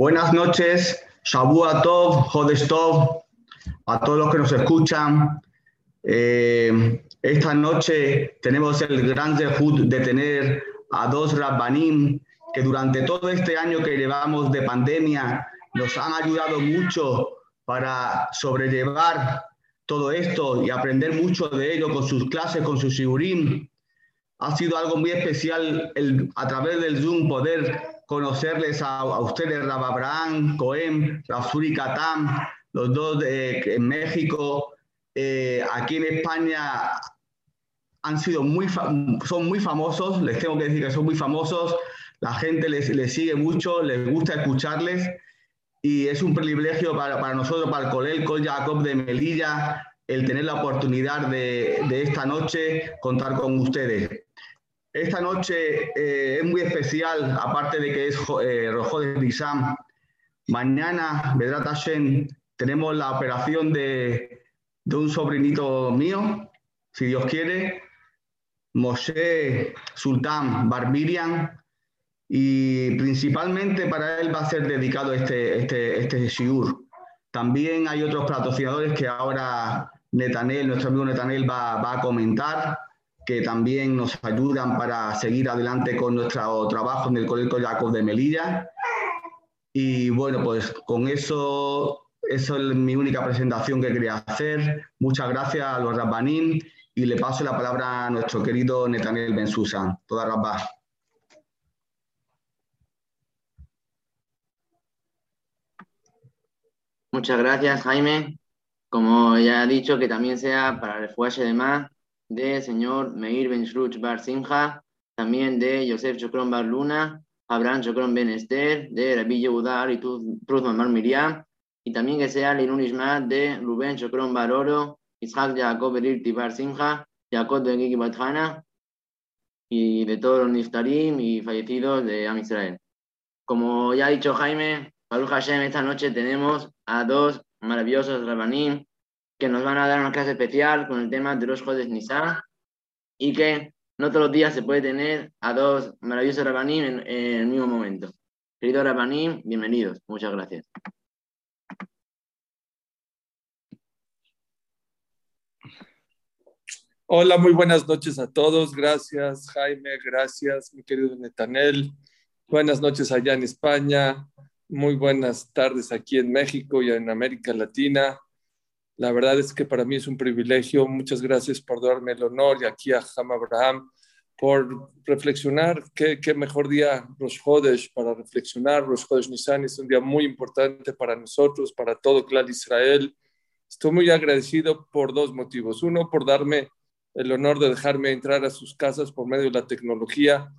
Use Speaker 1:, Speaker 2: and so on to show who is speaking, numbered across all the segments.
Speaker 1: Buenas noches, Shabua Tov, Jodesh Tov, a todos los que nos escuchan. Eh, esta noche tenemos el gran debut de tener a dos Rabbanim que durante todo este año que llevamos de pandemia nos han ayudado mucho para sobrellevar todo esto y aprender mucho de ello con sus clases, con sus sigurín. Ha sido algo muy especial el, a través del Zoom poder conocerles a, ustedes, Rab Abraham, Cohen, Rafsuri Katam, los dos de, en México, eh, aquí en España han sido muy, son muy famosos, les tengo que decir que son muy famosos, la gente les, les sigue mucho, les gusta escucharles y es un privilegio para, para nosotros, para el Colel Col Jacob de Melilla, el tener la oportunidad de, de esta noche contar con ustedes. Esta noche eh, es muy especial, aparte de que es eh, Rojo de Bisam. Mañana, Vedrat Hashem, tenemos la operación de, de un sobrinito mío, si Dios quiere, Moshe Sultán Barbirian, y principalmente para él va a ser dedicado este, este, este shiur. También hay otros patrocinadores que ahora Netanel, nuestro amigo Netanel va, va, a comentar, que también nos ayudan para seguir adelante con nuestro trabajo en el Colegio Jacob de Melilla. Y bueno, pues con eso, eso es mi única presentación que quería hacer. Muchas gracias a los Rabbanín y le paso la palabra a nuestro querido Netanel Bensusan. Toda Rabba.
Speaker 2: Muchas gracias, Jaime. Como ya ha dicho, que también sea para el fuelle de más de señor Meir Ben Shruch Bar también de Yosef Chokron Bar Luna, Abraham Chokron Ben Esther, de Rabbi Yehudar y Truz Mamar Miriam, y también que sea Linun Ishmael de Rubén Chokron Bar Oro, Isaac Jacob Berir Tibar Simcha, Jacob de Gigi Bathana, y de todos los Niftarim y fallecidos de Am Israel. Como ya ha dicho Jaime, Baruch Hashem, esta noche tenemos a dos maravillosos rabanim que nos van a dar una clase especial con el tema de los Jodes Nisan y que no todos los días se puede tener a dos maravillosos rabanim en, el mismo momento. Querido rabanim, bienvenidos. Muchas gracias.
Speaker 3: Hola, muy buenas noches a todos. Gracias, Jaime. Gracias, mi querido Netanel. Buenas noches allá en España. Muy buenas tardes aquí en México y en América Latina. La verdad es que para mí es un privilegio. Muchas gracias por darme el honor y aquí a Ham Abraham por reflexionar. Qué, mejor día Rosh Hodesh para reflexionar. Rosh Hodesh Nisan es un día muy importante para nosotros, para todo Clan Israel. Estoy muy agradecido por dos motivos. Uno, por darme el honor de dejarme entrar a sus casas por medio de la tecnología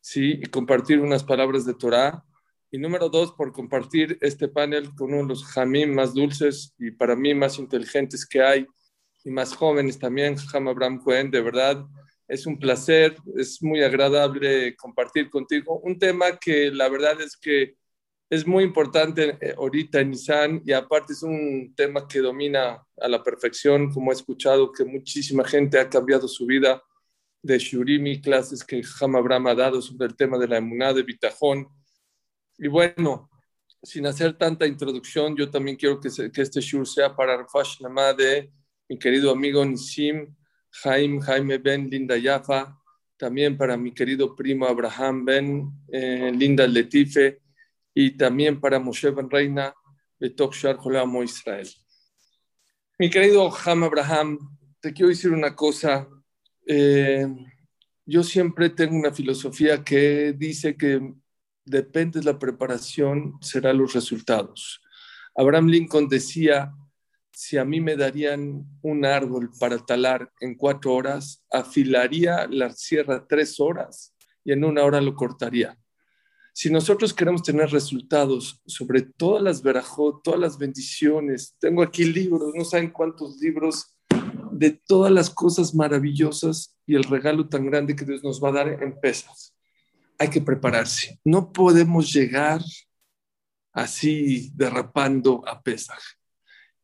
Speaker 3: ¿sí? y compartir unas palabras de Torah. Y número dos, por compartir este panel con uno de los jamim más dulces y para mí más inteligentes que hay y más jóvenes también, Ham Abraham Cohen. De verdad, es un placer, es muy agradable compartir contigo un tema que la verdad es que es muy importante eh, ahorita en Nissan y aparte es un tema que domina a la perfección, como he escuchado que muchísima gente ha cambiado su vida de Shurimi, clases que Ham Abraham ha dado sobre el tema de la emuná de Bitajón. Y bueno, sin hacer tanta introducción, yo también quiero que, este shur sea para Rafash Nama de mi querido amigo Nisim, Jaime, Jaime Ben, Linda Yafa, también para mi querido primo Abraham Ben, eh, Linda Letife, y también para Moshe Ben Reina, Betok Shar Amo Israel. Mi querido Ham Abraham, te quiero decir una cosa. Eh, yo siempre tengo una filosofía que dice que depende de la preparación, serán los resultados. Abraham Lincoln decía, si a mí me darían un árbol para talar en cuatro horas, afilaría la sierra tres horas y en una hora lo cortaría. Si nosotros queremos tener resultados sobre todas las verajot, todas las bendiciones, tengo aquí libros, no saben cuántos libros de todas las cosas maravillosas y el regalo tan grande que Dios nos va a dar en pesas hay que prepararse. No podemos llegar así derrapando a Pesaj.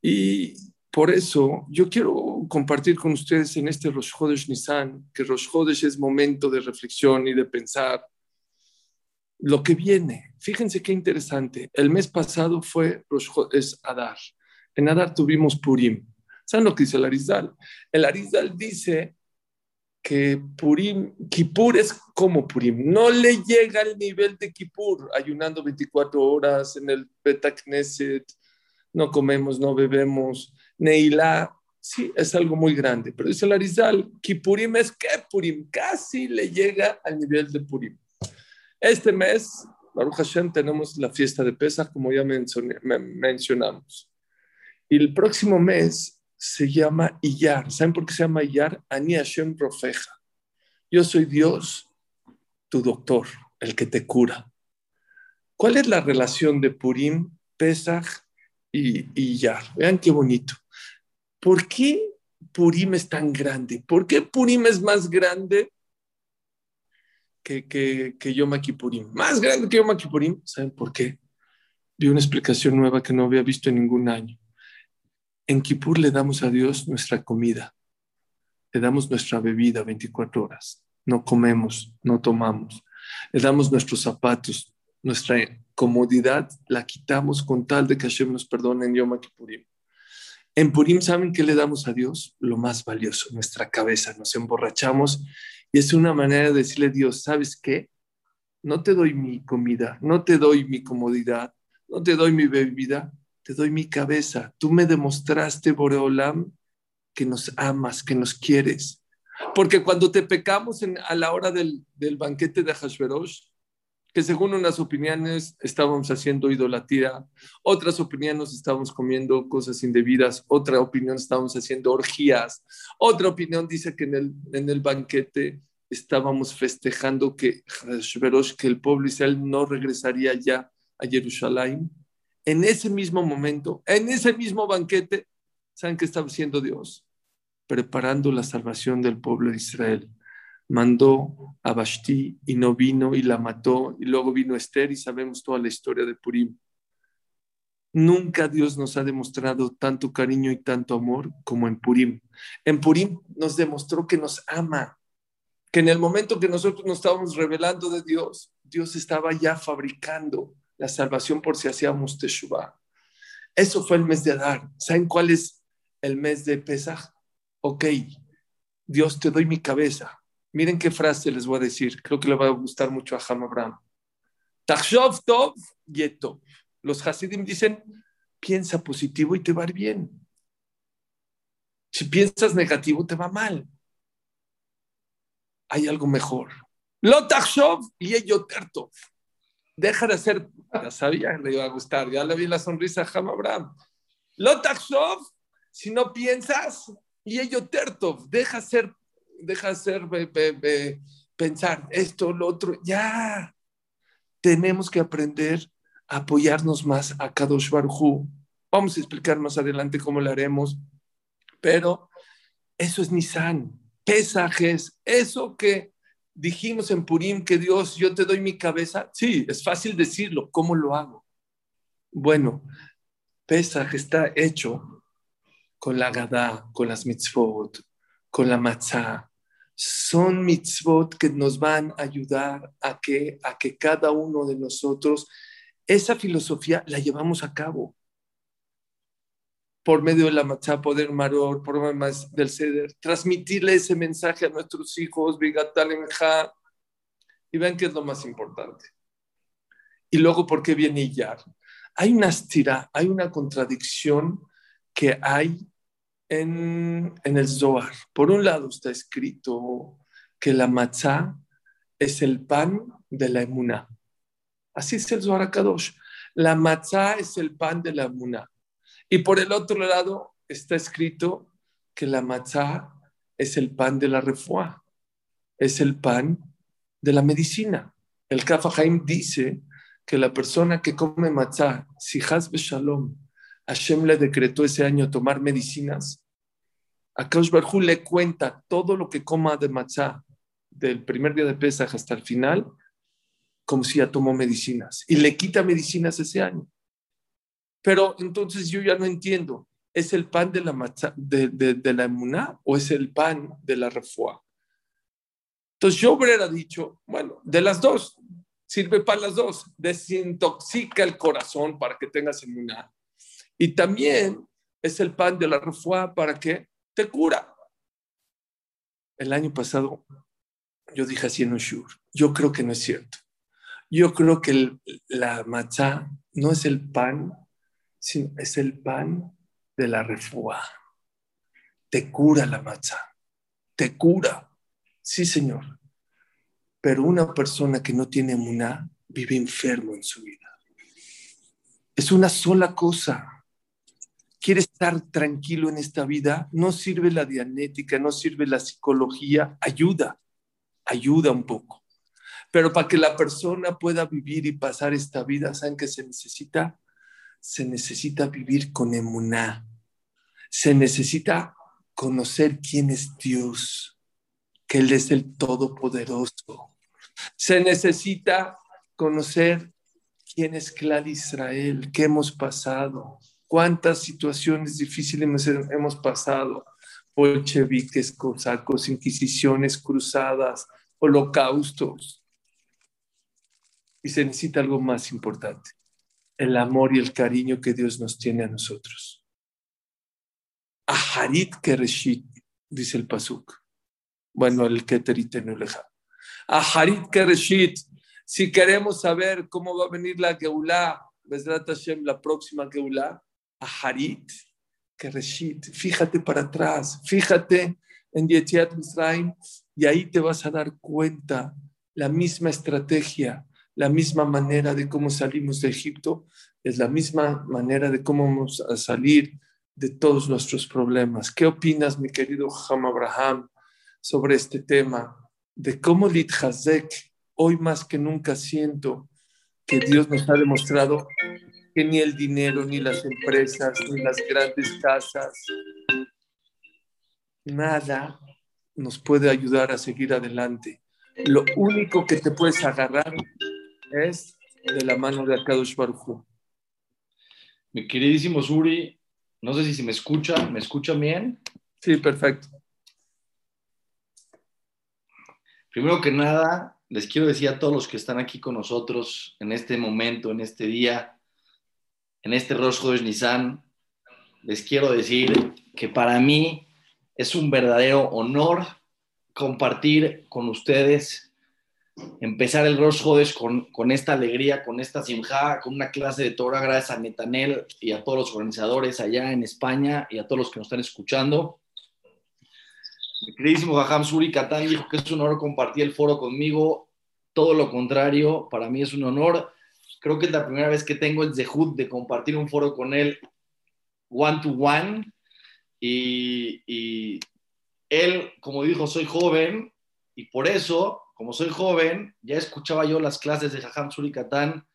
Speaker 3: Y por eso yo quiero compartir con ustedes en este Rosh Chodesh Nisan, que Rosh Chodesh es momento de reflexión y de pensar. lo que viene. Fíjense qué interesante. El mes pasado fue es Adar. En Adar tuvimos Purim. ¿Saben lo que dice el Arizal? El Arizal dice que Purim, Kippur es como Purim, no le llega al nivel de Kippur, ayunando 24 horas en el Betakneset, no comemos, no bebemos, Neilá, sí, es algo muy grande, pero dice el Arizal, Kippurim es que Purim, casi le llega al nivel de Purim. Este mes, Baruch Hashem, tenemos la fiesta de Pesach, como ya mencionamos. Y el próximo mes se llama Iyar. ¿Saben por qué se llama Iyar? Ani Hashem Profeja. Yo soy Dios, tu doctor, el que te cura. ¿Cuál es la relación de Purim, Pesach y Iyar? Vean qué bonito. ¿Por qué Purim es tan grande? ¿Por qué Purim es más grande que, que, que Yom? Más grande que Yom Kippurim. ¿Saben por qué? Vi una explicación nueva que no había visto en ningún año. En Kippur le damos a Dios nuestra comida, le damos nuestra bebida 24 horas, no comemos, no tomamos, le damos nuestros zapatos, nuestra comodidad la quitamos con tal de que Hashem nos perdone en Yom Kippurim. En Purim, ¿saben qué le damos a Dios? Lo más valioso, nuestra cabeza. Nos emborrachamos y es una manera de decirle a Dios, ¿sabes qué? No te doy mi comida, no te doy mi comodidad, no te doy mi bebida, te doy mi cabeza. Tú me demostraste, Boreolam, que nos amas, que nos quieres. Porque cuando te pecamos a la hora del, banquete de Hashverosh, que según unas opiniones estábamos haciendo idolatría, otras opiniones estábamos comiendo cosas indebidas, otra opinión estábamos haciendo orgías, otra opinión dice que en el, en banquete estábamos festejando que que el pueblo Israel no regresaría ya a Jerusalén en ese mismo momento, en ese mismo banquete, ¿saben qué estaba haciendo Dios? Preparando la salvación del pueblo de Israel. Mandó a Bashti y no vino y la mató, y luego vino Esther y sabemos toda la historia de Purim. Nunca Dios nos ha demostrado tanto cariño y tanto amor como en Purim. En Purim nos demostró que nos ama, que en el momento que nosotros nos estábamos revelando de Dios, Dios estaba ya fabricando la salvación por si hacíamos Teshuvah. Eso fue el mes de Adar. ¿Saben cuál es el mes de Pesach? Ok, Dios te doy mi cabeza. Miren qué frase les voy a decir. Creo que le va a gustar mucho a Ham Abraham. Tachshov Tov Yetov. Los Hasidim dicen, piensa positivo y te va bien. Si piensas negativo, te va mal. Hay algo mejor. Lo Tachshov deja de hacer, ya sabía que le iba a gustar, ya le vi la sonrisa a Ham Abraham. Lotaksov, si no piensas, y ello Tertov, deja ser, deja ser, pensar esto, lo otro, ya. Tenemos que aprender a apoyarnos más a Kadosh Baruj Vamos a explicar más adelante cómo lo haremos, pero eso es Nisan, pesajes, eso que dijimos en Purim que Dios, yo te doy mi cabeza. Sí, es fácil decirlo. ¿Cómo lo hago? Bueno, Pesach está hecho con la Gadá, con las mitzvot, con la matzah. Son mitzvot que nos van a ayudar a que, a que cada uno de nosotros esa filosofía la llevamos a cabo por medio de la matzah, poder maror, por medio del ceder, transmitirle ese mensaje a nuestros hijos, y ven que es lo más importante. Y luego, ¿por qué viene Yar? Hay una estira, hay una contradicción que hay en, en el Zohar. Por un lado está escrito que la matzah es el pan de la emuna. Así es el Zohar Kadosh. La matzah es el pan de la emuna. Y por el otro lado está escrito que la matzá es el pan de la refuá, es el pan de la medicina. El Kafahaim dice que la persona que come matzá, si Hasbe Shalom, Hashem le decretó ese año tomar medicinas, a Kaush le cuenta todo lo que coma de matzá del primer día de Pesach hasta el final, como si ya tomó medicinas, y le quita medicinas ese año. Pero entonces yo ya no entiendo, ¿es el pan de la, de, de, la emuná o es el pan de la refuá? Entonces yo hubiera dicho, bueno, de las dos, sirve para las dos. Desintoxica el corazón para que tengas inmunidad. Y también es el pan de la refuá para que te cura. El año pasado yo dije así en un shur, yo creo que no es cierto. Yo creo que la matzá no es el pan, sino es el pan de la refuá. Te cura la matzá, te cura. Sí, señor. Pero una persona que no tiene muná vive enfermo en su vida. Es una sola cosa. Quiere estar tranquilo en esta vida. No sirve la dianética, no sirve la psicología. Ayuda, ayuda un poco. Pero para que la persona pueda vivir y pasar esta vida, ¿saben qué se necesita? Se necesita vivir con emuná. Se necesita conocer quién es Dios, que Él es el Todopoderoso. Se necesita conocer quién es Clar Israel, qué hemos pasado, cuántas situaciones difíciles hemos pasado, bolcheviques, cosacos, inquisiciones, cruzadas, holocaustos. Y se necesita algo más importante, el amor y el cariño que Dios nos tiene a nosotros. Aharit Kereshit, dice el Pasuk. Bueno, el Keterit Nuleja. Aharit Kereshit, si queremos saber cómo va a venir la Geulah, Hashem, la próxima Geulah, Aharit Kereshit, fíjate para atrás, fíjate en Yetiat Misraim y ahí te vas a dar cuenta la misma estrategia, la misma manera de cómo salimos de Egipto, es la misma manera de cómo vamos a salir de todos nuestros problemas. ¿Qué opinas, mi querido Ham Abraham, sobre este tema? De cómo Hazek, hoy más que nunca siento que Dios nos ha demostrado que ni el dinero, ni las empresas, ni las grandes casas, nada nos puede ayudar a seguir adelante. Lo único que te puedes agarrar es de la mano de Akadosh Baruj
Speaker 4: Mi queridísimo Suri, no sé si se me escucha, ¿me escucha bien?
Speaker 3: Sí, perfecto.
Speaker 4: Primero que nada, les quiero decir a todos los que están aquí con nosotros en este momento, en este día, en este rostro de Nissan, les quiero decir que para mí es un verdadero honor compartir con ustedes, empezar el Rosh Hodesh con, con, esta alegría, con esta simja, con una clase de Torah, gracias a Netanel y a todos los organizadores allá en España y a todos los que nos están escuchando. Mi queridísimo Jajam Suri Katán dijo que es un honor compartir el foro conmigo. Todo lo contrario, para mí es un honor. Creo que es la primera vez que tengo el zehut de compartir un foro con él one to one y, él, como dijo, soy joven y por eso, como soy joven, ya escuchaba yo las clases de Jajam Surikatán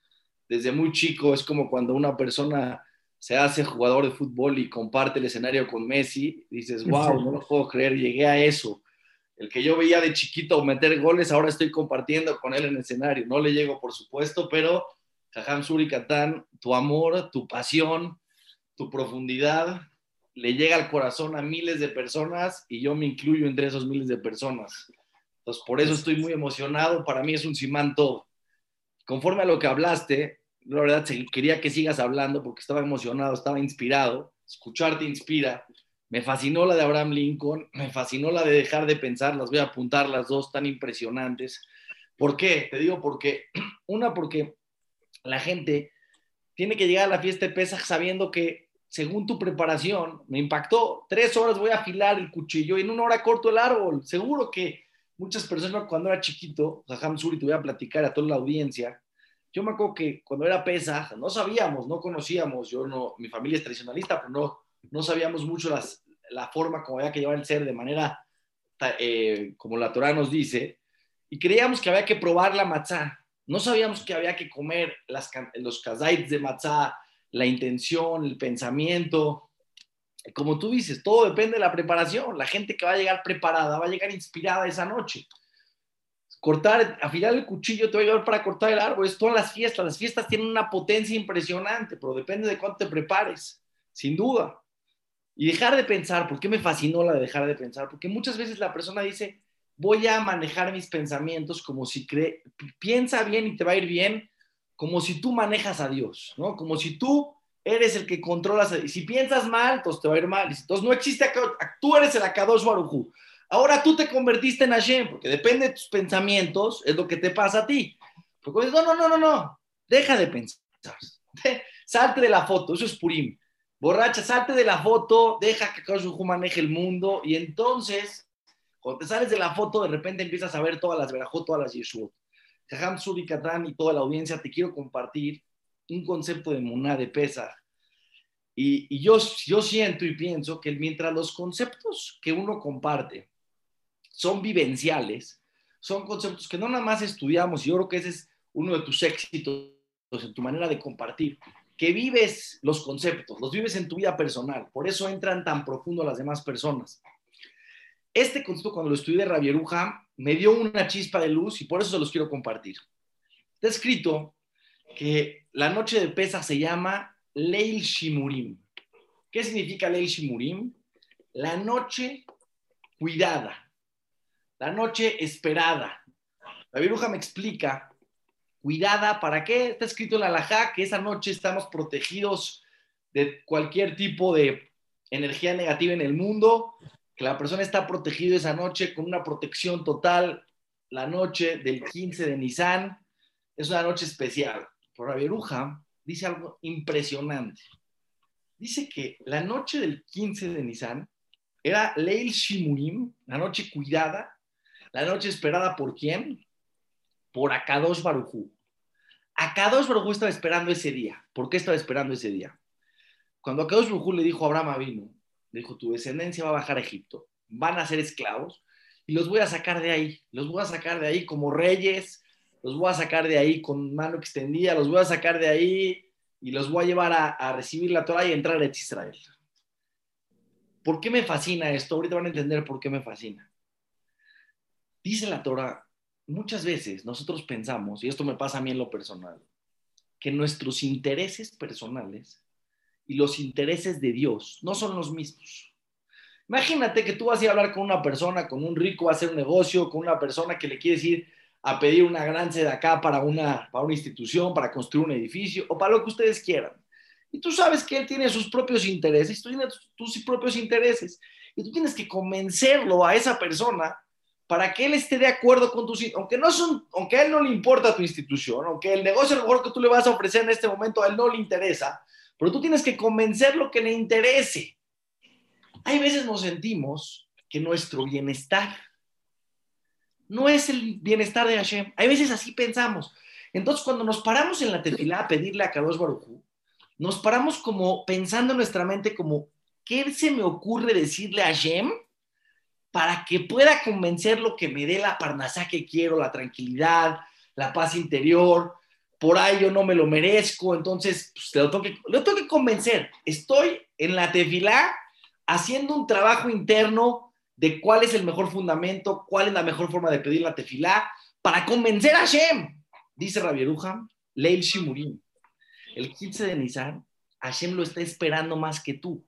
Speaker 4: desde muy chico. Es como cuando una persona se hace jugador de fútbol y comparte el escenario con Messi, dices, wow, no lo puedo creer, llegué a eso. El que yo veía de chiquito meter goles, ahora estoy compartiendo con él en el escenario. No le llego, por supuesto, pero Jajam Surikatán, tu amor, tu pasión, tu profundidad, le llega al corazón a miles de personas y yo me incluyo entre esos miles de personas. Entonces, por eso estoy muy emocionado. Para mí es un simán todo. Conforme a lo que hablaste, la verdad quería que sigas hablando porque estaba emocionado, estaba inspirado. Escucharte inspira. Me fascinó la de Abraham Lincoln, me fascinó la de dejar de pensar, las voy a apuntar las dos tan impresionantes. ¿Por qué? Te digo porque, una, porque la gente tiene que llegar a la fiesta de Pesach sabiendo que según tu preparación, me impactó. Tres horas voy a afilar el cuchillo y en una hora corto el árbol. Seguro que muchas personas cuando era chiquito, Jajam Suri, te voy a platicar a toda la audiencia. Yo me acuerdo que cuando era pesa, no sabíamos, no conocíamos, yo no, mi familia es tradicionalista, pero no, no sabíamos mucho las, la forma como había que llevar el ser de manera eh, como la Torah nos dice, y creíamos que había que probar la matzá. No sabíamos que había que comer las, los kazait de matzá, la intención, el pensamiento. Como tú dices, todo depende de la preparación. La gente que va a llegar preparada va a llegar inspirada esa noche. Cortar, afilar el cuchillo te va a ayudar para cortar el árbol. Es todas las fiestas. Las fiestas tienen una potencia impresionante, pero depende de cuánto te prepares, sin duda. Y dejar de pensar, ¿por qué me fascinó la de dejar de pensar? Porque muchas veces la persona dice, voy a manejar mis pensamientos como si cree, piensa bien y te va a ir bien, como si tú manejas a Dios, ¿no? Como si tú eres el que controlas. Y si piensas mal, entonces te va a ir mal. Entonces no existe, tú eres el Akadosh Barujú. Ahora tú te convertiste en Hashem, porque depende de tus pensamientos, es lo que te pasa a ti. Porque no, no, no, no, no, deja de pensar. Salte de la foto, eso es Purim. Borracha, salte de la foto, deja que Akadosh Barujú maneje el mundo y entonces, cuando te sales de la foto, de repente empiezas a ver todas las verajot, todas las yeshua. Jajam Suri Katán y toda la audiencia, te quiero compartir un concepto de muná de pesa. Y, yo, yo siento y pienso que mientras los conceptos que uno comparte son vivenciales, son conceptos que no nada más estudiamos, y yo creo que ese es uno de tus éxitos en tu manera de compartir, que vives los conceptos, los vives en tu vida personal, por eso entran tan profundo a las demás personas. Este concepto, cuando lo estudié de Rabieruja, me dio una chispa de luz y por eso se los quiero compartir. Está escrito que la noche de pesa se llama Leil Shimurim. ¿Qué significa Leil Shimurim? La noche cuidada, la noche esperada. La viruja me explica, cuidada, ¿para qué? Está escrito en la alajá que esa noche estamos protegidos de cualquier tipo de energía negativa en el mundo, que la persona está protegida esa noche con una protección total. La noche del 15 de Nisan es una noche especial por la dice algo impresionante. Dice que la noche del 15 de Nisan era Leil Shimurim, la noche cuidada, la noche esperada por quién? Por Akadosh Barujú. Akadosh Barujú estaba esperando ese día. ¿Por qué estaba esperando ese día? Cuando Akadosh Barujú le dijo a Abraham vino, le dijo, tu descendencia va a bajar a Egipto, van a ser esclavos y los voy a sacar de ahí, los voy a sacar de ahí como reyes, los voy a sacar de ahí con mano extendida, los voy a sacar de ahí y los voy a llevar a, recibir la Torah y entrar a Israel. ¿Por qué me fascina esto? Ahorita van a entender por qué me fascina. Dice la Torah, muchas veces nosotros pensamos, y esto me pasa a mí en lo personal, que nuestros intereses personales y los intereses de Dios no son los mismos. Imagínate que tú vas a ir a hablar con una persona, con un rico, a hacer un negocio, con una persona que le quiere decir, a pedir una gran de acá para una, para una institución, para construir un edificio o para lo que ustedes quieran. Y tú sabes que él tiene sus propios intereses, tú tienes tus propios intereses y tú tienes que convencerlo a esa persona para que él esté de acuerdo con tus aunque no son, aunque a él no le importa tu institución, aunque el negocio mejor que tú le vas a ofrecer en este momento a él no le interesa, pero tú tienes que convencerlo que le interese. Hay veces nos sentimos que nuestro bienestar no es el bienestar de Hashem. Hay veces así pensamos. Entonces, cuando nos paramos en la tefilá a pedirle a Kadosh Barujú, nos paramos como pensando en nuestra mente como, ¿qué se me ocurre decirle a Hashem para que pueda convencerlo que me dé la parnasá que quiero, la tranquilidad, la paz interior? Por ahí yo no me lo merezco, entonces pues, tengo que, tengo que convencer. Estoy en la tefilá haciendo un trabajo interno de cuál es el mejor fundamento, cuál es la mejor forma de pedir la tefilá, para convencer a Hashem. Dice Rabieruja, Leil Shimurim. El 15 de Nisan, Hashem lo está esperando más que tú.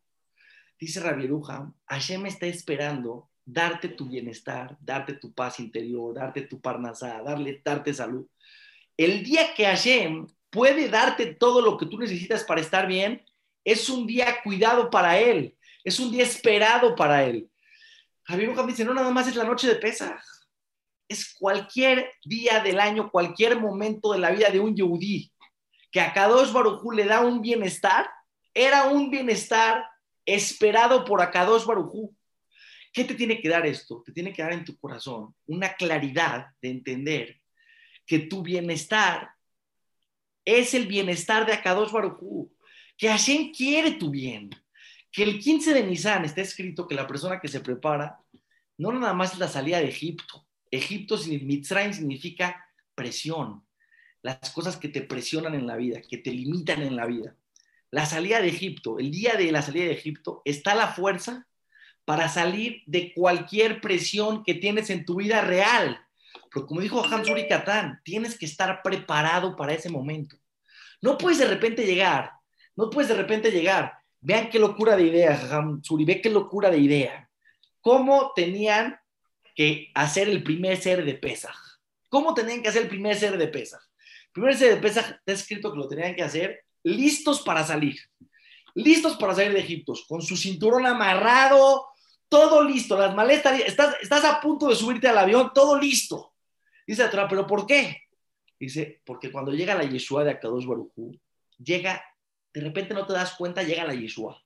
Speaker 4: Dice Rabieruja, Hashem está esperando darte tu bienestar, darte tu paz interior, darte tu parnasá, darle, darte salud. El día que Hashem puede darte todo lo que tú necesitas para estar bien, es un día cuidado para él, es un día esperado para él. Javier Ujam dice, no nada más es la noche de Pesaj, es cualquier día del año, cualquier momento de la vida de un yehudí que a Kadosh Barujú le da un bienestar, era un bienestar esperado por Akadosh Barujú. ¿Qué te tiene que dar esto? Te tiene que dar en tu corazón una claridad de entender que tu bienestar es el bienestar de Akadosh Barujú, que Hashem quiere tu bien, que el 15 de Nisan está escrito que la persona que se prepara no nada más es la salida de Egipto. Egipto, Mitzrayim significa presión, las cosas que te presionan en la vida, que te limitan en la vida. La salida de Egipto, el día de la salida de Egipto, está la fuerza para salir de cualquier presión que tienes en tu vida real. Pero como dijo Hamzuri Katán, tienes que estar preparado para ese momento. No puedes de repente llegar, no puedes de repente llegar Vean qué locura de idea, Suri, ve qué locura de idea. ¿Cómo tenían que hacer el primer ser de Pesaj. ¿Cómo tenían que hacer el primer ser de Pesaj? El primer ser de Pesaj está escrito que lo tenían que hacer listos para salir. Listos para salir de Egipto, con su cinturón amarrado, todo listo, las maletas, estás, estás a punto de subirte al avión, todo listo. Dice la ¿pero por qué? Dice, porque cuando llega la Yeshua de Akadosh Barujú, llega, de repente no te das cuenta, llega la Yeshua.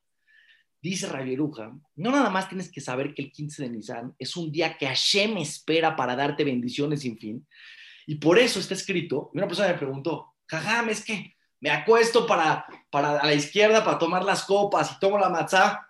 Speaker 4: Dice Rabieruja, no nada más tienes que saber que el 15 de Nisan es un día que Hashem espera para darte bendiciones sin fin. Y por eso está escrito, y una persona me preguntó, jajam, es que me acuesto para, para a la izquierda para tomar las copas y tomo la matzá,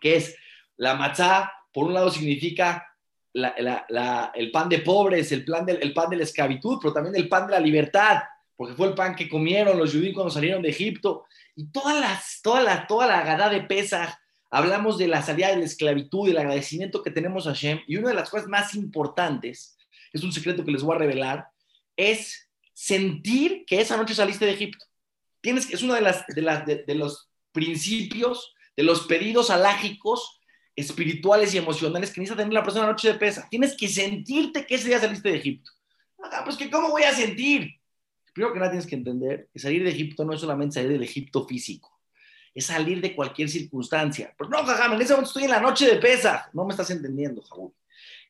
Speaker 4: que es la matzá, por un lado significa el pan de pobres, el, plan del, el pan de la esclavitud, pero también el pan de la libertad, porque fue el pan que comieron los judíos cuando salieron de Egipto. Y todas las, toda, la, toda la gada de Pesach, hablamos de la salida de la esclavitud, del agradecimiento que tenemos a Hashem. Y una de las cosas más importantes, es un secreto que les voy a revelar, es sentir que esa noche saliste de Egipto. Tienes, es uno de, las, de, las, de, de los principios, de los pedidos alágicos espirituales y emocionales que necesita tener la persona noche de pesa. Tienes que sentirte que ese día saliste de Egipto. Ah, pues que cómo voy a sentir. Primero que nada tienes que entender que salir de Egipto no es solamente salir del Egipto físico, es salir de cualquier circunstancia. Pero no, jajam, en ese momento estoy en la noche de pesa. No me estás entendiendo, Jaúl.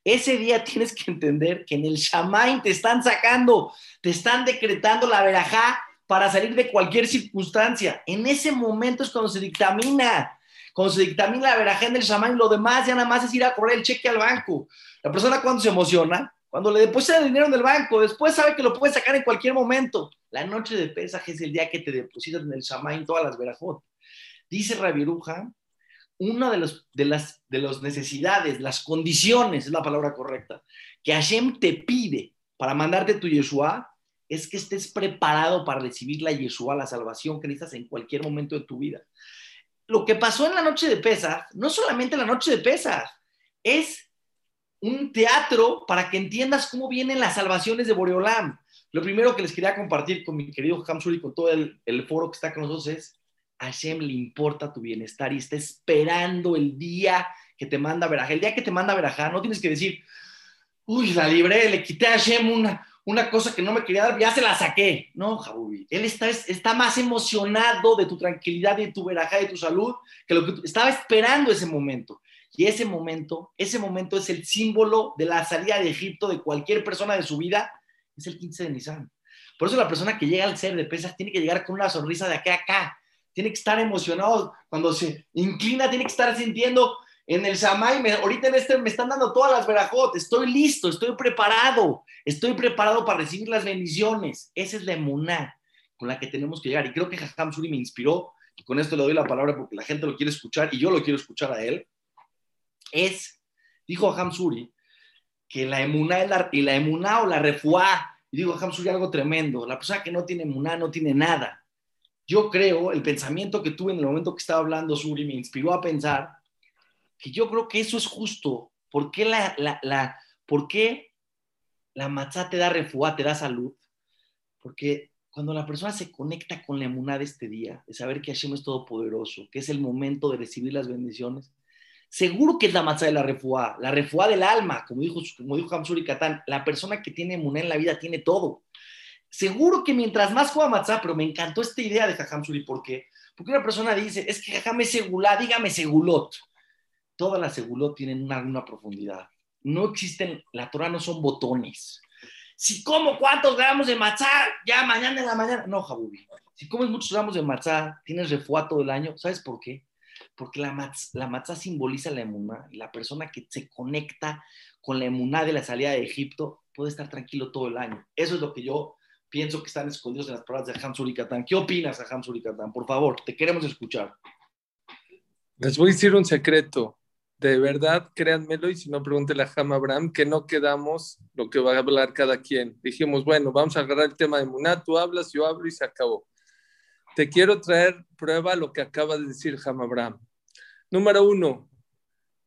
Speaker 4: Ese día tienes que entender que en el Shamain te están sacando, te están decretando la verajá para salir de cualquier circunstancia. En ese momento es cuando se dictamina cuando se dictamina la verajá en el y lo demás ya nada más es ir a cobrar el cheque al banco. La persona cuando se emociona, cuando le deposita el dinero en el banco, después sabe que lo puede sacar en cualquier momento. La noche de pesaje es el día que te depositas en el en todas las verajot. Dice Rabiruja, una de, los, de, las de las necesidades, las condiciones, es la palabra correcta, que Hashem te pide para mandarte tu Yeshua, es que estés preparado para recibir la Yeshua, la salvación que necesitas en cualquier momento de tu vida lo que pasó en la noche de Pesach, no solamente la noche de Pesach, es un teatro para que entiendas cómo vienen las salvaciones de Boreolam. Lo primero que les quería compartir con mi querido Hamsur y con todo el, foro que está con nosotros es, a Hashem le importa tu bienestar y está esperando el día que te manda Verajá. El día que te manda Verajá, no tienes que decir, uy, la libré, le quité a Hashem una, una cosa que no me quería dar, ya se la saqué. No, Jabubi, él está, está más emocionado de tu tranquilidad, de tu verajá, de tu salud, que lo que estaba esperando ese momento. Y ese momento, ese momento es el símbolo de la salida de Egipto de cualquier persona de su vida, es el 15 de Nisan. Por eso la persona que llega al ser de pesas tiene que llegar con una sonrisa de acá a acá, tiene que estar emocionado, cuando se inclina tiene que estar sintiendo en el Samay, ahorita en este me están dando todas las verajot, estoy listo, estoy preparado, estoy preparado para recibir las bendiciones. Esa es la emuná con la que tenemos que llegar. Y creo que Jajam Suri me inspiró, y con esto le doy la palabra porque la gente lo quiere escuchar y yo lo quiero escuchar a él. Es, dijo Jajam Suri, que la emuná la, y la emuná o la refuá, y digo Jajam Suri algo tremendo, la persona que no tiene emuná no tiene nada. Yo creo, el pensamiento que tuve en el momento que estaba hablando Suri me inspiró a pensar que yo creo que eso es justo. ¿Por qué la, la, la, ¿por la matzá te da refuá, te da salud? Porque cuando la persona se conecta con la emuná de este día, de saber que Hashem es todopoderoso, que es el momento de recibir las bendiciones, seguro que es la matzá de la refuá, la refuá del alma, como dijo, como dijo Hamsuri Katán, la persona que tiene emuná en la vida tiene todo. Seguro que mientras más juega matzá, pero me encantó esta idea de Hamsuri, ¿por qué? Porque una persona dice, es que Jajam segulá, dígame segulot todas las segulot tienen una, profundidad. No existen, la Torah no son botones. Si como cuántos gramos de matzá, ya mañana en la mañana. No, Jabubi. Si comes muchos gramos de matzá, tienes refuá todo el año. ¿Sabes por qué? Porque la, matzá, la matzá simboliza la emuná. Y la persona que se conecta con la emuná de la salida de Egipto puede estar tranquilo todo el año. Eso es lo que yo pienso que están escondidos en las palabras de Hamsur y ¿Qué opinas, Hamsur y Por favor, te queremos escuchar.
Speaker 3: Les voy a decir un secreto de verdad, créanmelo, y si no, pregúntele a Ham Abraham, que no quedamos lo que va a hablar cada quien. Dijimos, bueno, vamos a agarrar el tema de Muná, tú hablas, yo hablo y se acabó. Te quiero traer prueba lo que acaba de decir Ham Abraham. Número uno,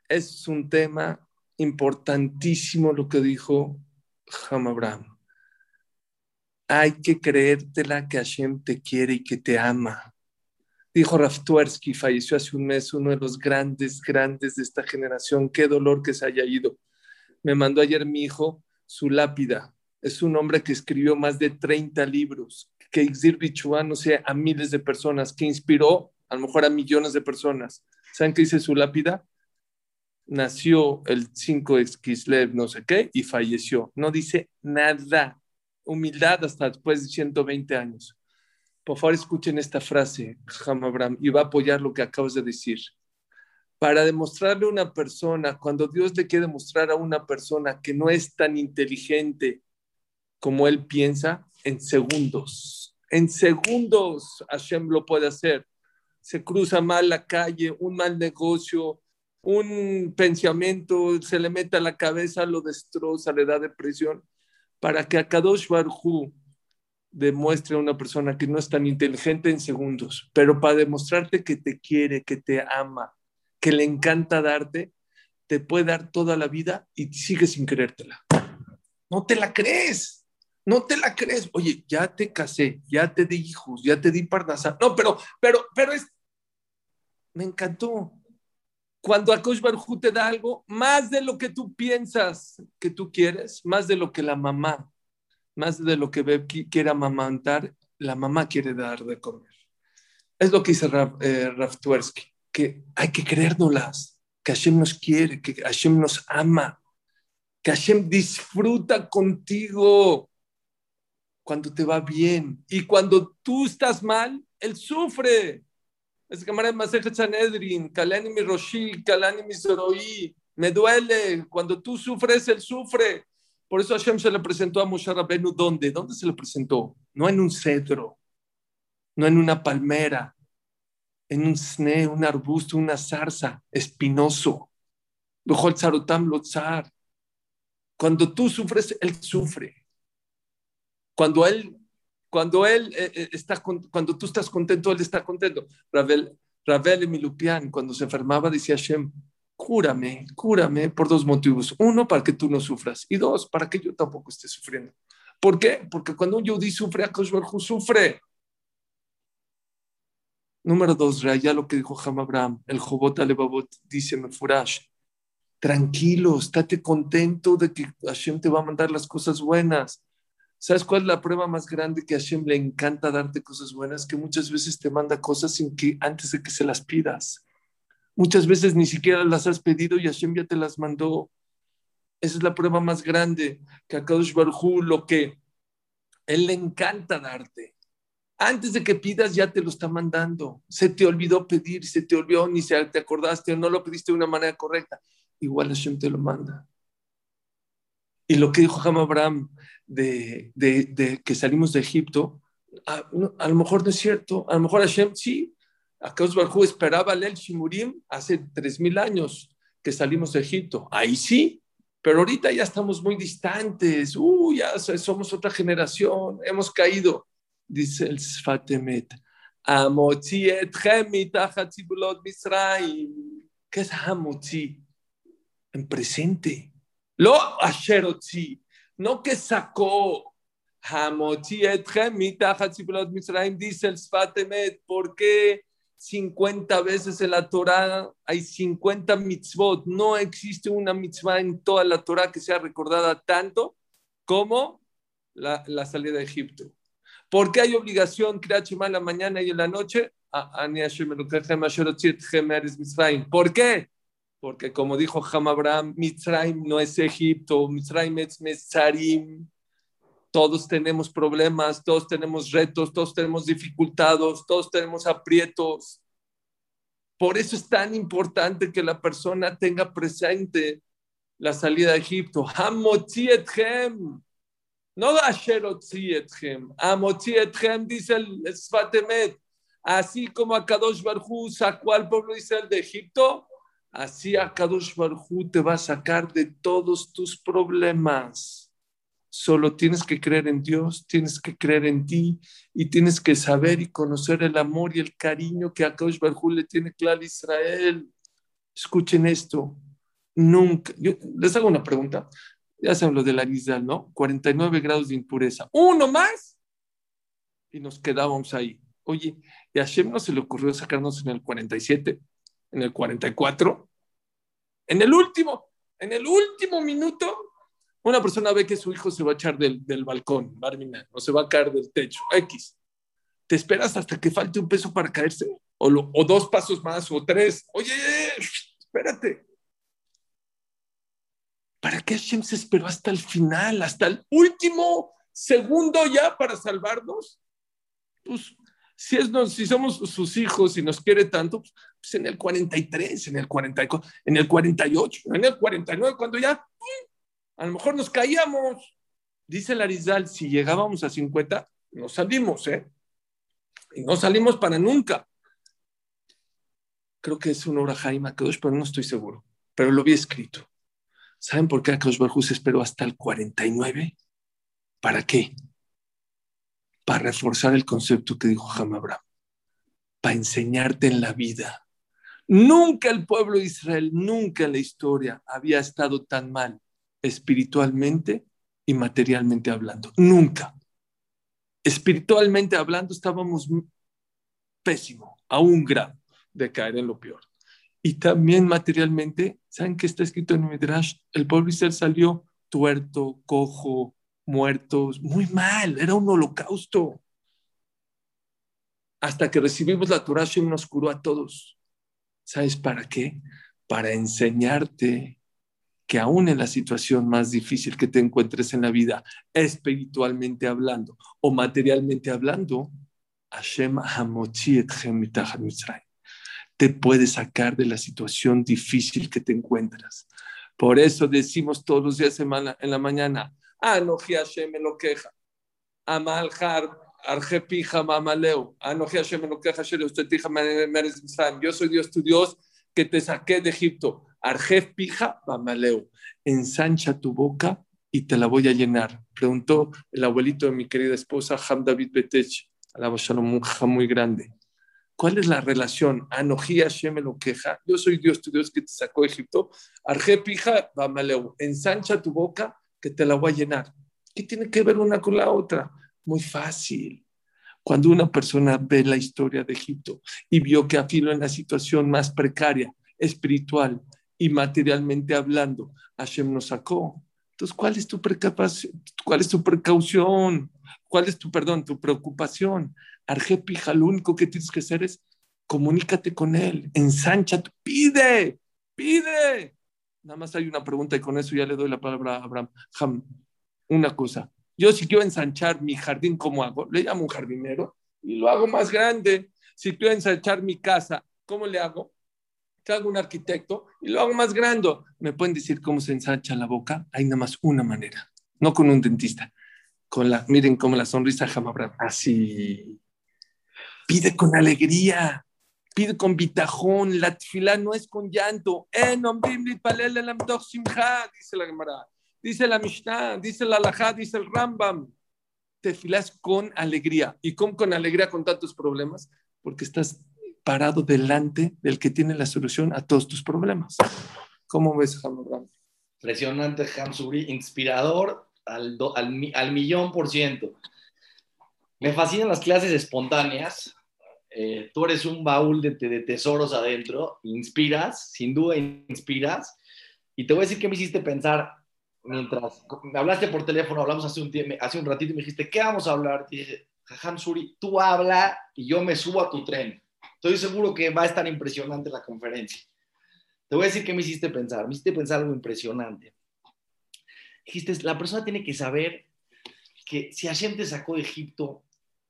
Speaker 3: es un tema importantísimo lo que dijo Ham Abraham. Hay que creértela que Hashem te quiere y que te ama. Dijo Raftuersky, falleció hace un mes, uno de los grandes, grandes de esta generación. Qué dolor que se haya ido. Me mandó ayer mi hijo su lápida. Es un hombre que escribió más de 30 libros, que Ixir no sé, a miles de personas, que inspiró a lo mejor a millones de personas. ¿Saben qué dice su lápida? Nació el 5 de Kislev, no sé qué, y falleció. No dice nada. Humildad hasta después de 120 años. Por favor, escuchen esta frase, Ham Abraham, y va a apoyar lo que acabas de decir. Para demostrarle a una persona, cuando Dios le quiere demostrar a una persona que no es tan inteligente como él piensa, en segundos. En segundos Hashem lo puede hacer. Se cruza mal la calle, un mal negocio, un pensamiento, se le mete a la cabeza, lo destroza, le da depresión. Para que a Kadosh Barhu demuestre a una persona que no es tan inteligente en segundos, pero para demostrarte que te quiere, que te ama, que le encanta darte, te puede dar toda la vida y sigues sin creértela. No te la crees. No te la crees. Oye, ya te casé, ya te di hijos, ya te di parnasa. No, pero, pero, pero es. Me encantó. Cuando Akosh Barhu te da algo, más de lo que tú piensas que tú quieres, más de lo que la mamá, más de lo que Beb quiere amamantar, la mamá quiere dar de comer. Es lo que dice Rav, eh, que hay que creérnoslas, que Hashem nos quiere, que Hashem nos ama, que Hashem disfruta contigo cuando te va bien. Y cuando tú estás mal, Él sufre. Es Masejet Sanedrin, Kalani mi Kalani mi. Me duele. Cuando tú sufres, Él sufre. Por eso Hashem se le presentó a Moshe Rabenu. ¿Dónde? ¿Dónde se le presentó? No en un cedro, no en una palmera, en un sne, un arbusto, una zarza, espinoso. Cuando tú sufres, Él sufre. Cuando él, cuando él eh, eh, está, cuando tú estás contento, él está contento. Ravel, Ravel Milupian, cuando se enfermaba, decía Hashem, cúrame, cúrame por dos motivos. Uno, para que tú no sufras. Y dos, para que yo tampoco esté sufriendo. ¿Por qué? Porque cuando un yudí sufre, Akash sufre. Número dos, ya lo que dijo Ham Abraham, el Jobot Alebabot, dice Mefurash, tranquilo, estate contento de que Hashem te va a mandar las cosas buenas. ¿Sabes cuál es la prueba más grande que a Hashem le encanta darte cosas buenas? Que muchas veces te manda cosas sin que antes de que se las pidas. Muchas veces ni siquiera las has pedido y Hashem ya te las mandó. Esa es la prueba más grande que a Kadosh Baruj lo que él le encanta darte. Antes de que pidas ya te lo está mandando. Se te olvidó pedir, se te olvidó, ni se te acordaste o no lo pediste de una manera correcta. Igual Hashem te lo manda. Y lo que dijo Ham Abraham de, que salimos de Egipto, a, lo mejor no es cierto, a lo mejor Hashem sí, Akaos Barjú esperaba el Shimurim hace tres mil años que salimos de Egipto, ahí sí, pero ahorita ya estamos muy distantes, uh, ya somos otra generación, hemos caído, dice el Sfatemet. ¿Qué es Hamotzi? En presente. Lo Asherotzi no que sacó dice el Sfatemet, ¿por qué 50 veces en la Torah hay 50 mitzvot? No existe una mitzvah en toda la Torah que sea recordada tanto como la, salida de Egipto. ¿Por qué hay obligación en la mañana y en la noche? ¿Por qué? Porque como dijo Ham Abraham, Mitzrayim no es Egipto, Mitzrayim es Metzarim. Todos tenemos problemas, todos tenemos retos, todos tenemos dificultades, todos tenemos aprietos. Por eso es tan importante que la persona tenga presente la salida de Egipto. Hamotzietchem. No Asherotzietchem. Hamotzietchem dice el Sfatemet. Así como a Kadosh Barhu sacó al pueblo Israel de Egipto, Así Akadosh Barhu te va a sacar de todos tus problemas. Solo tienes que creer en Dios, tienes que creer en ti y tienes que saber y conocer el amor y el cariño que Akadosh Barhu le tiene claro a Israel. Escuchen esto. Nunca. Les hago una pregunta. Ya saben lo de la ¿no? 49 grados de impureza. Uno más y nos quedábamos ahí. Oye, y a Hashem no se le ocurrió sacarnos en el 47 en el 44, en el último. En el último minuto, una persona ve que su hijo se va a echar del, del balcón, Barmina, o se va a caer del techo, X. ¿Te esperas hasta que falte un peso para caerse? O, o dos pasos más, o tres. Oye, espérate. ¿Para qué Hashem se esperó hasta el final, hasta el último segundo ya para salvarnos? Pues si, es, si somos sus hijos y nos quiere tanto, pues en el 43, en el 44, en el 48, en el 49, cuando ya a lo mejor nos caíamos. Dice Larizal, si llegábamos a 50, no salimos, ¿eh? Y no salimos para nunca. Creo que es una obra Jaime pero no estoy seguro. Pero lo vi escrito. ¿Saben por qué Akadosh Baruj se esperó hasta el 49? ¿Para qué? Para reforzar el concepto que dijo Ham Abraham. Para enseñarte en la vida. Nunca el pueblo de Israel, nunca en la historia había estado tan mal espiritualmente y materialmente hablando. Nunca. Espiritualmente hablando estábamos pésimo, a un grado de caer en lo peor. Y también materialmente, ¿saben qué está escrito en Midrash? El pueblo Israel salió tuerto, cojo, muertos, muy mal, era un holocausto. Hasta que recibimos la Torah, y nos curó a todos. ¿Sabes para qué? Para enseñarte que aún en la situación más difícil que te encuentres en la vida, espiritualmente hablando o materialmente hablando, Hashem te puede sacar de la situación difícil que te encuentras. Por eso decimos todos los días en la mañana, Anoji Hashem me lo queja. Amal har, arjepija mamaleu. Anoji Hashem me lo queja, usted Yo soy Dios tu Dios que te saqué de Egipto. Arjef pija mamaleu. Ensancha tu boca y te la voy a llenar. Preguntó el abuelito de mi querida esposa, Ham David Betech, Shalom, un muy grande. ¿Cuál es la relación? Anoji Hashem me lo queja. Yo soy Dios tu Dios que te sacó de Egipto. Arjef pija mamaleu. Ensancha tu boca que te la voy a llenar. ¿Qué tiene que ver una con la otra? Muy fácil. Cuando una persona ve la historia de Egipto y vio que afilo en la situación más precaria, espiritual y materialmente hablando, Hashem nos sacó. Entonces, ¿cuál es tu? ¿Cuál es tu precaución? ¿Cuál es tu, perdón, tu preocupación? Arjepija, lo único que tienes que hacer es comunícate con él, ensancha, pide, pide. Nada más hay una pregunta y con eso ya le doy la palabra a Abraham. una cosa. Yo si quiero ensanchar mi jardín, ¿cómo hago? Le llamo un jardinero y lo hago más grande. Si quiero ensanchar mi casa, ¿cómo le hago? Traigo un arquitecto y lo hago más grande. ¿Me pueden decir cómo se ensancha la boca? Hay nada más una manera, no con un dentista. Con la, miren cómo la sonrisa Abraham. Así. Pide con alegría pide con bitajón, la tefilá no es con llanto. dice la Gemara, dice la Mishnah, dice la Alajá, dice el Rambam. Tefilá es con alegría. ¿Y cómo con alegría con tantos problemas? Porque estás parado delante del que tiene la solución a todos tus problemas. ¿Cómo ves, Hamurram?
Speaker 4: Impresionante, Hamsuri, inspirador al, al, al millón por ciento. Me fascinan las clases espontáneas eh, tú eres un baúl de, tesoros adentro, inspiras, sin duda inspiras, y te voy a decir qué me hiciste pensar mientras me hablaste por teléfono, hablamos hace un, hace un ratito y me dijiste, ¿qué vamos a hablar? Y dije, Jajam Suri, tú habla y yo me subo a tu tren. Estoy seguro que va a estar impresionante la conferencia. Te voy a decir qué me hiciste pensar. Me hiciste pensar algo impresionante. Dijiste, la persona tiene que saber que si Hashem te sacó de Egipto,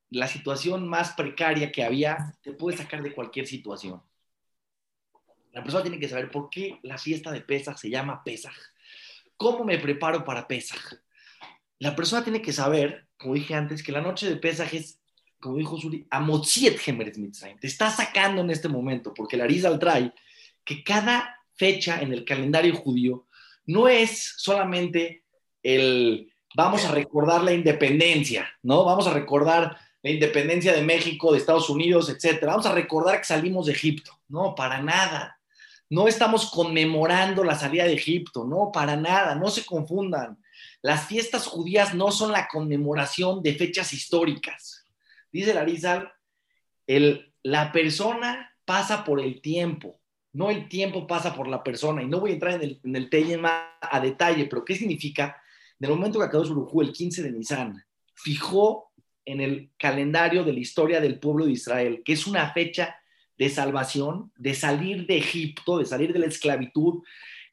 Speaker 4: la situación más precaria que había te puede sacar de cualquier situación. La persona tiene que saber por qué la fiesta de Pesach se llama Pesach. ¿Cómo me preparo para Pesach? La persona tiene que saber, como dije antes, que la noche de Pesach es, como dijo Suri, Amotziet Mitzrayim. Te está sacando en este momento, porque la Arizal trae que cada fecha en el calendario judío no es solamente el vamos a recordar la independencia, ¿no? Vamos a recordar la independencia de México, de Estados Unidos, etcétera. Vamos a recordar que salimos de Egipto. No, para nada. No estamos conmemorando la salida de Egipto, no, para nada, no se confundan. Las fiestas judías no son la conmemoración de fechas históricas. Dice Larizal, el, la persona pasa por el tiempo, no el tiempo pasa por la persona. Y no voy a entrar en el, en el a detalle, pero ¿qué significa? En el momento que acabó su el 15 de Nisan, fijó en el calendario de la historia del pueblo de Israel, que es una fecha de salvación, de salir de Egipto, de salir de la esclavitud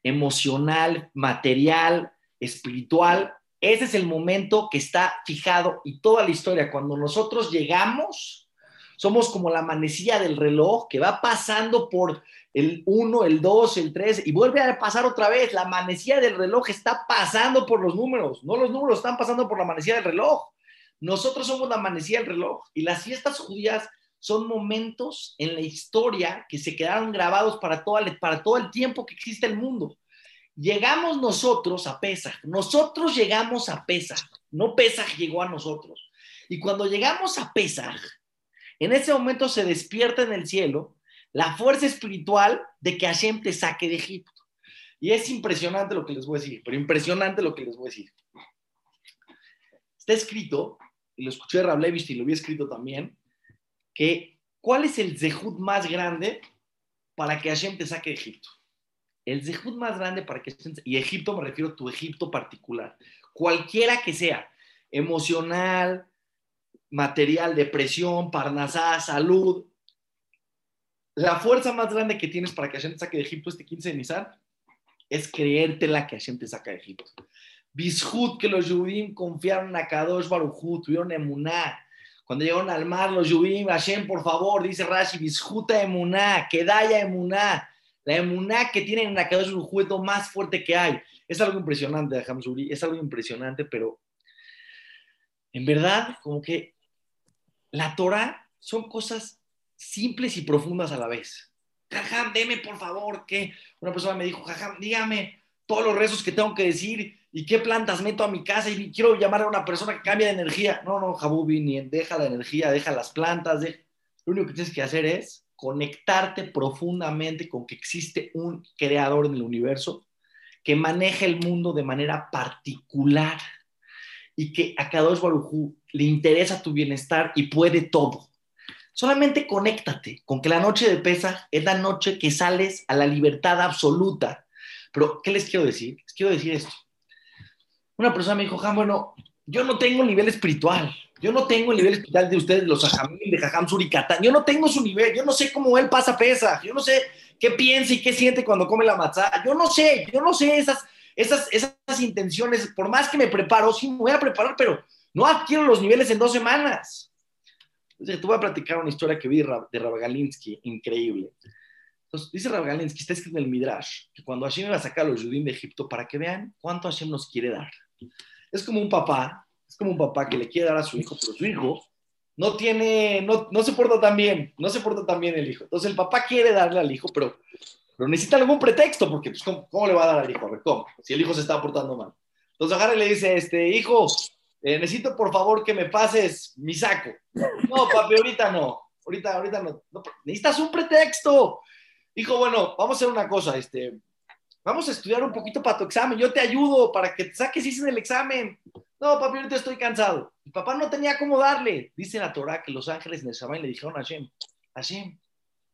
Speaker 4: emocional, material, espiritual. Ese es el momento que está fijado y toda la historia. Cuando nosotros llegamos, somos como la manecilla del reloj que va pasando por el 1, el 2, el 3 y vuelve a pasar otra vez. La manecilla del reloj está pasando por los números, no los números están pasando por la manecilla del reloj. Nosotros somos la manecilla del reloj y las fiestas judías son momentos en la historia que se quedaron grabados para todo, el, para todo el tiempo que existe el mundo. Llegamos nosotros a Pesach, nosotros llegamos a Pesach, no Pesach llegó a nosotros. Y cuando llegamos a Pesach, en ese momento se despierta en el cielo la fuerza espiritual de que Hashem te saque de Egipto. Y es impresionante lo que les voy a decir, pero impresionante lo que les voy a decir. Está escrito, y lo escuché de Rablevich y lo había escrito también, que ¿cuál es el zehut más grande para que Hashem te saque de Egipto? El zehut más grande para que y Egipto me refiero a tu Egipto particular, cualquiera que sea, emocional, material, depresión, parnasá, salud. La fuerza más grande que tienes para que Hashem te saque de Egipto este 15 de Nisan es creértela que Hashem te saca de Egipto. Bishut, que los Yudim confiaron a Kadosh Baruchut, tuvieron emuná, cuando llegaron al mar, los Yubim, Hashem, por favor, dice Rashi, bisjuta emuná, daya emuná. La emuná que tienen en la cabeza es juguete más fuerte que hay. Es algo impresionante, Hamzuri, es algo impresionante, pero en verdad, como que la Torah son cosas simples y profundas a la vez. Jajam, deme por favor que una persona me dijo, Jajam, dígame todos los rezos que tengo que decir ¿Y qué plantas meto a mi casa? Y quiero llamar a una persona que cambie de energía. No, no, Jabubi, ni deja la energía, deja las plantas. Lo único que tienes que hacer es conectarte profundamente con que existe un creador en el universo que maneja el mundo de manera particular y que a Kadosh Barujú le interesa tu bienestar y puede todo. Solamente conéctate con que la noche de pesa es la noche que sales a la libertad absoluta. Pero, ¿qué les quiero decir? Les quiero decir esto una persona me dijo, Jam, bueno, yo no tengo nivel espiritual. Yo no tengo el nivel espiritual de ustedes, los ajamil, de Jajam Suricatán. Yo no tengo su nivel. Yo no sé cómo él pasa pesa. Yo no sé qué piensa y qué siente cuando come la matzá. Yo no sé. Yo no sé esas, esas, esas intenciones. Por más que me preparo, sí me voy a preparar, pero no adquiero los niveles en dos semanas. Entonces, te voy a platicar una historia que vi de Rabagalinsky, increíble. Entonces, dice Rabagalinsky, está escrito en el Midrash, que cuando Hashem iba a sacar a los judíos de Egipto, para que vean cuánto Hashem nos quiere dar. Es como un papá, es como un papá que le quiere dar a su hijo, pero su hijo no tiene, no, no se porta tan bien, no se porta tan bien el hijo. Entonces el papá quiere darle al hijo, pero, pero necesita algún pretexto, porque pues, ¿cómo, le va a dar al hijo? A ver, ¿cómo? Si el hijo se está portando mal. Entonces agarra le dice, este, hijo, eh, necesito por favor que me pases mi saco. No, papi, ahorita no, ahorita, ahorita no. no necesitas un pretexto. Hijo, bueno, vamos a hacer una cosa, este, Vamos a estudiar un poquito para tu examen. Yo te ayudo para que te saques en el examen. No, papi, ahorita estoy cansado. Mi papá no tenía cómo darle. Dice la Torah que los ángeles en el examen le dijeron a Hashem, Hashem,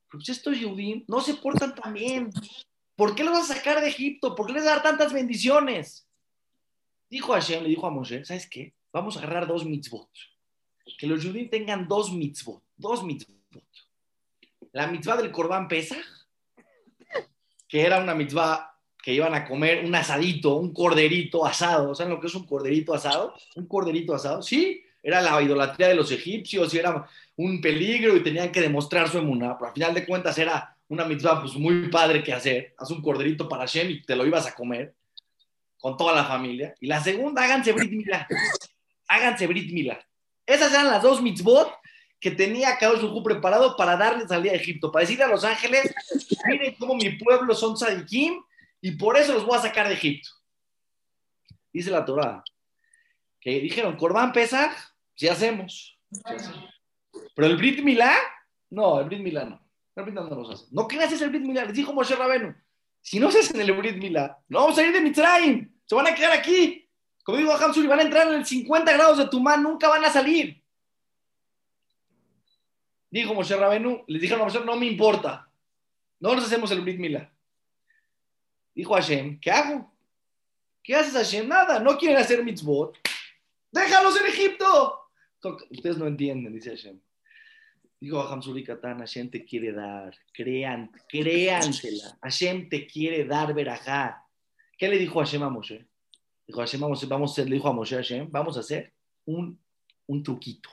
Speaker 4: pues estos Yudim no se portan tan bien. ¿Por qué los vas a sacar de Egipto? ¿Por qué les vas a dar tantas bendiciones? Dijo Hashem, le dijo a Moshe, ¿sabes qué? Vamos a agarrar dos mitzvot. Que los Yudim tengan dos mitzvot. Dos mitzvot. La mitzvah del Corbán Pesach, que era una mitzvah que iban a comer un asadito, un corderito asado. ¿Saben lo que es un corderito asado? Un corderito asado, sí, era la idolatría de los egipcios y era un peligro y tenían que demostrar su emuná, pero al final de cuentas era una mitzvah pues muy padre que hacer. Haz un corderito para Shem y te lo ibas a comer con toda la familia. Y la segunda, háganse Brit Milá. Háganse Brit Milá. Esas eran las dos mitzvot que tenía Kadosh Hu preparado para darle salida a Egipto, para decirle a los ángeles, miren cómo mi pueblo son sadikim y por eso los voy a sacar de Egipto. Dice la Torah. Que dijeron, Corbán Pesach, si hacemos. Pero el Brit Milá, no, el Brit Milá no. El Brit no nos hace. No creas el Brit Milá, les dijo Moshe Rabenu. Si no se hacen el Brit Milá, no vamos a ir de Mitzrayim, se van a quedar aquí. Como digo y van a entrar en el 50 grados de Tumán, nunca van a salir. Dijo Moshe Rabenu, les dijeron a Moshe, no me importa. no nos hacemos el Brit Mila. Dijo Hashem, ¿qué hago? ¿Qué haces Hashem? Nada, no quieren hacer mitzvot. Déjalos en Egipto. Ustedes no entienden, dice Hashem. Dijo Hamzuri Katan, Hashem te quiere dar, crean, créansela. Hashem te quiere dar verajá. ¿Qué le dijo Hashem a Moshe? Dijo Hashem, vamos, vamos a hacer, le dijo a Moshe Hashem, vamos a hacer un, un truquito.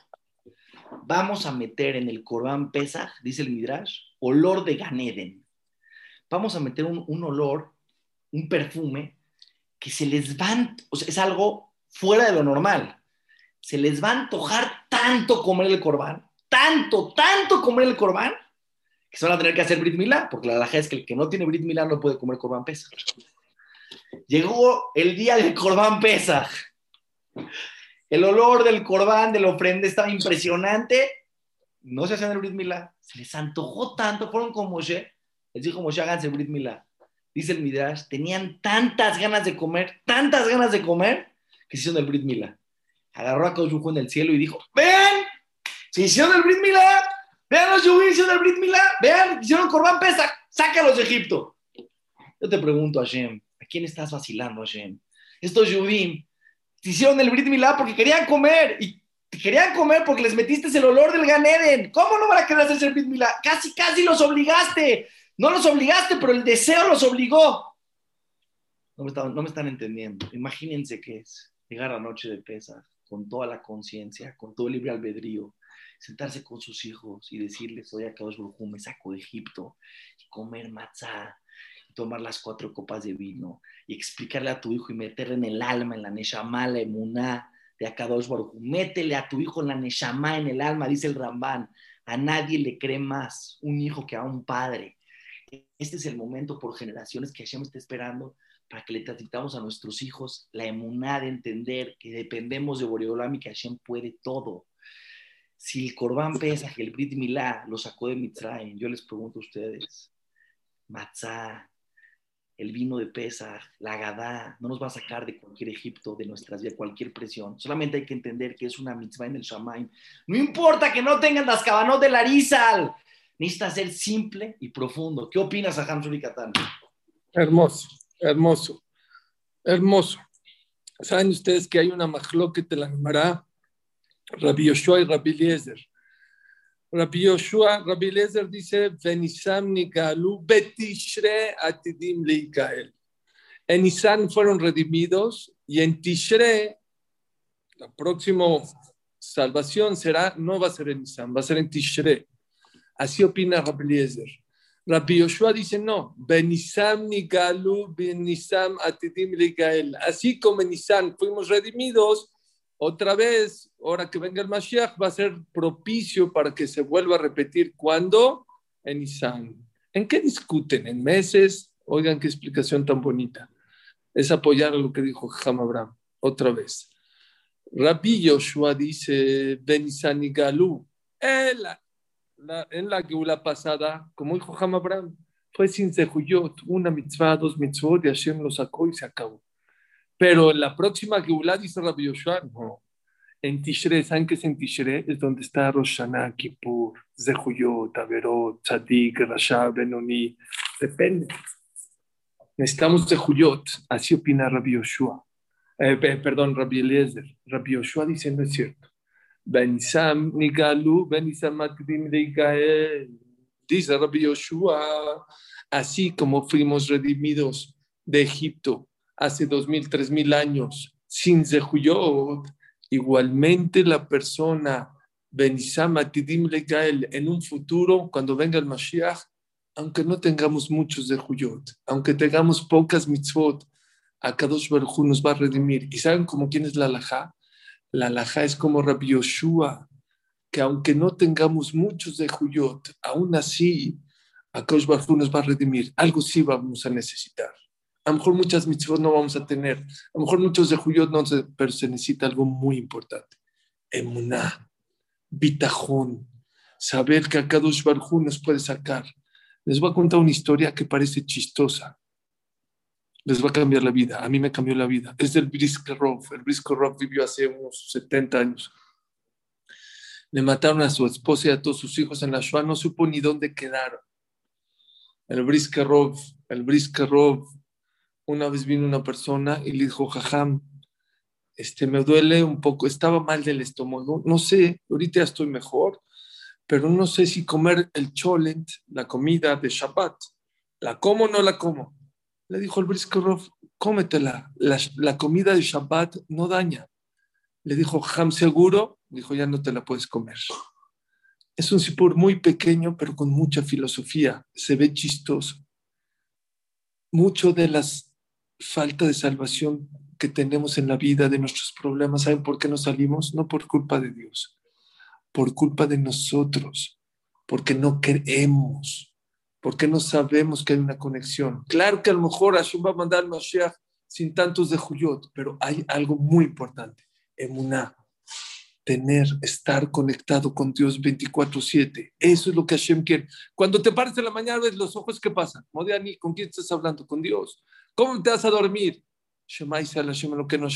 Speaker 4: Vamos a meter en el Corban Pesach, dice el Midrash, olor de Ganeden. Vamos a meter un, un olor, un perfume que se les va, o sea, es algo fuera de lo normal. Se les va a antojar tanto comer el corbán, tanto, tanto comer el corbán, que se van a tener que hacer Brit Milá, porque la verdad es que el que no tiene Brit Milá no puede comer corbán Pesach. Llegó el día del corbán Pesach. El olor del corbán, de la ofrenda estaba impresionante. No se hacían el Brit Milá. Se les antojó tanto, fueron con Moshe. Les dijo Moshe, háganse el Brit Milá dice el Midrash, tenían tantas ganas de comer, tantas ganas de comer, que se hicieron el Brit Mila. Agarró a Kaush en el cielo y dijo, vean, se hicieron el Brit Mila, vean los Yubim, hicieron el Brit Mila, vean, hicieron Corban Pesa, sácalos de Egipto. Yo te pregunto, Hashem, ¿a quién estás vacilando, Hashem? Estos Yubim se hicieron el Brit Mila porque querían comer y querían comer porque les metiste el olor del Ganeden. ¿Cómo no van a querer hacerse el Brit Mila? Casi, casi los obligaste. No los obligaste, pero el deseo los obligó. No me, están, entendiendo. Imagínense qué es llegar a la noche de pesa con toda la conciencia, con todo el libre albedrío, sentarse con sus hijos y decirles, oye, Kadosh Baruj me saco de Egipto, y comer matzá, tomar las cuatro copas de vino, y explicarle a tu hijo y meterle en el alma, en la neshama, la emuná de Akadosh Baruj Métele a tu hijo en la neshama, en el alma, dice el Rambán. A nadie le cree más un hijo que a un padre este es el momento por generaciones que Hashem está esperando para que le transmitamos a nuestros hijos la emuná de entender que dependemos de Boreolam y que Hashem puede todo. Si el Corban Pesach, el Brit Milá, lo sacó de Mitzrayim, yo les pregunto a ustedes, Matzah, el vino de Pesach, la Gadá, no nos va a sacar de cualquier Egipto, de nuestras vidas, cualquier presión. Solamente hay que entender que es una mitzvah en el Shamaim. No importa que no tengan las cabanos de Larizal, necesita ser simple y profundo. ¿Qué opinas, a y Katán?
Speaker 3: Hermoso, hermoso, hermoso. Saben ustedes que hay una que la llamará Rabbi Yoshua y Rabbi Eliezer. Rabbi Yoshua, Rabbi Eliezer dice, Venisam Betishre Atidim. En Nisan fueron redimidos y en Tishre, la próxima salvación será, no va a ser en Nisan, va a ser en Tishre. Así opina Eliezer. Rabbi Yoshua dice no, Benisam Nigalu, Benisam Atidim Ligael. Así como en Nisan fuimos redimidos, otra vez, ahora que venga el Mashiach, va a ser propicio para que se vuelva a repetir. ¿Cuándo? En Nisan. ¿En qué discuten? ¿En meses? Oigan qué explicación tan bonita. Es apoyar lo que dijo Ham Abraham. Otra vez. Rabbi Yoshua dice, Benisan Nigalu. El en la Geula pasada, como dijo Ham Abraham, fue sin Zehuyot, una mitzvah, dos mitzvot, y Hashem lo sacó y se acabó. Pero en la próxima Geula, dice Rabbi Yoshua, no. En Tishre, ¿saben qué es en Tishre? Es donde está Rosh Hashanah, Kippur, Zehuyot, Averot, Tzadik, Rasha, Benoni. Depende. Necesitamos Zehuyot, así opina Rabbi Yoshua. Eh, perdón, Rabbi Eliezer. Rabbi Yoshua dice, no es cierto. Benisam Nigalu, Matrim Dice Rabbi Yoshua, así como fuimos redimidos de Egipto hace dos mil, tres mil años sin Zehuyot, igualmente la persona Benisam Atidim en un futuro, cuando venga el Mashiach, aunque no tengamos muchos Zehuyot, aunque tengamos pocas mitzvot, a Kadosh Baruj nos va a redimir. ¿Y saben cómo quién es la alajá? La alhaja es como Rabbi Yoshua, que aunque no tengamos muchos de Juyot, aún así, a Baruj nos va a redimir. Algo sí vamos a necesitar. A lo mejor muchas mitzvot no vamos a tener. A lo mejor muchos de Juyot no, pero se necesita algo muy importante. Emuná, bitajón, saber que a Kadosh Baruj nos puede sacar. Les voy a contar una historia que parece chistosa les va a cambiar la vida. A mí me cambió la vida. Es del Briskerov. El Briskerov vivió hace unos 70 años. Le mataron a su esposa y a todos sus hijos en la Shoah. No supo ni dónde quedaron. El Briskerov, el Briskerov, una vez vino una persona y le dijo, Jajam, este, me duele un poco, estaba mal del estómago, no sé, ahorita estoy mejor, pero no sé si comer el cholent, la comida de Shabbat, ¿la como o no la como? Le dijo el Briskerov, cómetela, la, la comida de Shabbat no daña. Le dijo, Jajam, seguro, dijo, ya no te la puedes comer. Es un sipur muy pequeño, pero con mucha filosofía. Se ve chistoso. Mucho de las falta de salvación que tenemos en la vida, de nuestros problemas, ¿saben por qué no salimos? No por culpa de Dios, por culpa de nosotros, porque no creemos, porque no sabemos que hay una conexión. Claro que a lo mejor Hashem va a mandar Mashiach sin tantos de Juyot, pero hay algo muy importante, emuná tener, estar conectado con Dios 24/7. Eso es lo que Hashem quiere. Cuando te pares en la mañana, ves los ojos, ¿qué pasa? Modiani, ¿con quién estás hablando? Con Dios. ¿Cómo te vas a dormir? lo que no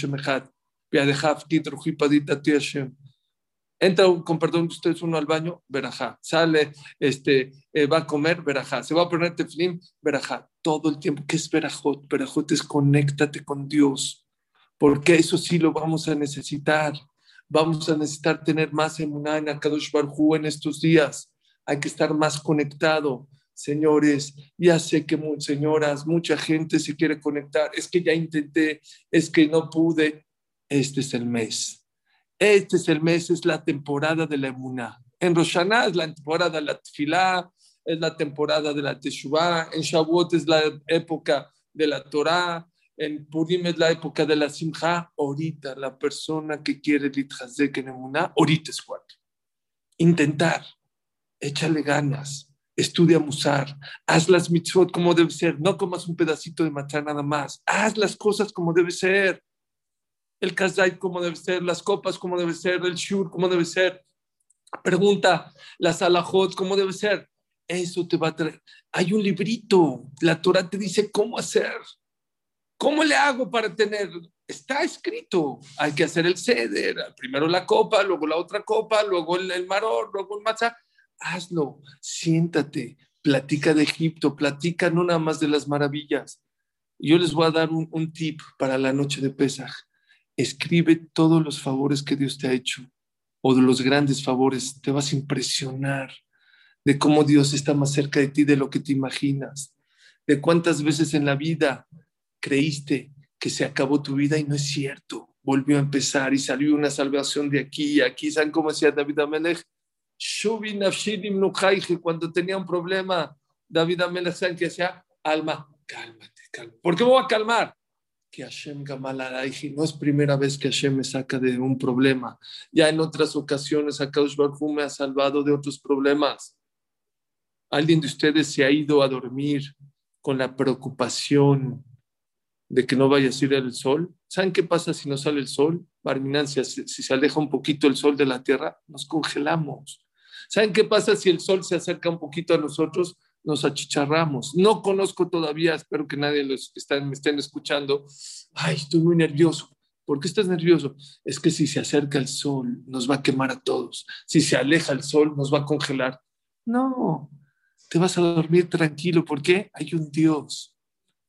Speaker 3: Entra, con perdón de ustedes, uno al baño, verajá. Sale, este, eh, va a comer, verajá. Se va a poner teflim, verajá. Todo el tiempo. ¿Qué es verajot? Verajot es conéctate con Dios. Porque eso sí lo vamos a necesitar vamos a necesitar tener más emuná en Akadosh Barhu en estos días. Hay que estar más conectado. Señores, ya sé que, señoras, mucha gente se quiere conectar. Es que ya intenté, es que no pude. Este es el mes. Este es el mes, es la temporada de la emuná. En Roshaná es la temporada de la tefilá, es la temporada de la teshuvah. En Shavuot es la época de la Torah en Purim es la época de la Simcha, ahorita la persona que quiere Litchazek en Emuná, ahorita es cuatro. Intentar, échale ganas, estudia Musar, haz las mitzvot como debe ser, no comas un pedacito de matzah nada más, haz las cosas como debe ser, el kazait como debe ser, las copas como debe ser, el shur como debe ser. Pregunta, las alajot como debe ser. Eso te va a traer. Hay un librito, la Torah te dice cómo hacer. ¿Cómo le hago para tener? Está escrito, hay que hacer el ceder, primero la copa, luego la otra copa, luego el, maror, luego el matzah. Hazlo, siéntate, platica de Egipto, platica no nada más de las maravillas. Yo les voy a dar un, un tip para la noche de Pesaj. Escribe todos los favores que Dios te ha hecho o de los grandes favores. Te vas a impresionar de cómo Dios está más cerca de ti de lo que te imaginas, de cuántas veces en la vida creíste que se acabó tu vida y no es cierto. Volvió a empezar y salió una salvación de aquí y aquí. ¿Saben cómo decía David Amelech? Cuando tenía un problema, David Amelech, ¿saben qué decía? Alma, cálmate, cálmate. ¿Por qué me voy a calmar? Que Hashem Gamalaraiji no es primera vez que Hashem me saca de un problema. Ya en otras ocasiones, Akaush Barhu me ha salvado de otros problemas. ¿Alguien de ustedes se ha ido a dormir con la preocupación de que no vaya a salir el sol. ¿Saben qué pasa si no sale el sol? Barminancia, si, se aleja un poquito el sol de la tierra, nos congelamos. ¿Saben qué pasa si el sol se acerca un poquito a nosotros? Nos achicharramos. No conozco todavía, espero que nadie me estén escuchando. Ay, estoy muy nervioso. ¿Por qué estás nervioso? Es que si se acerca el sol, nos va a quemar a todos. Si se aleja el sol, nos va a congelar. No, te vas a dormir tranquilo. ¿Por qué? Hay un Dios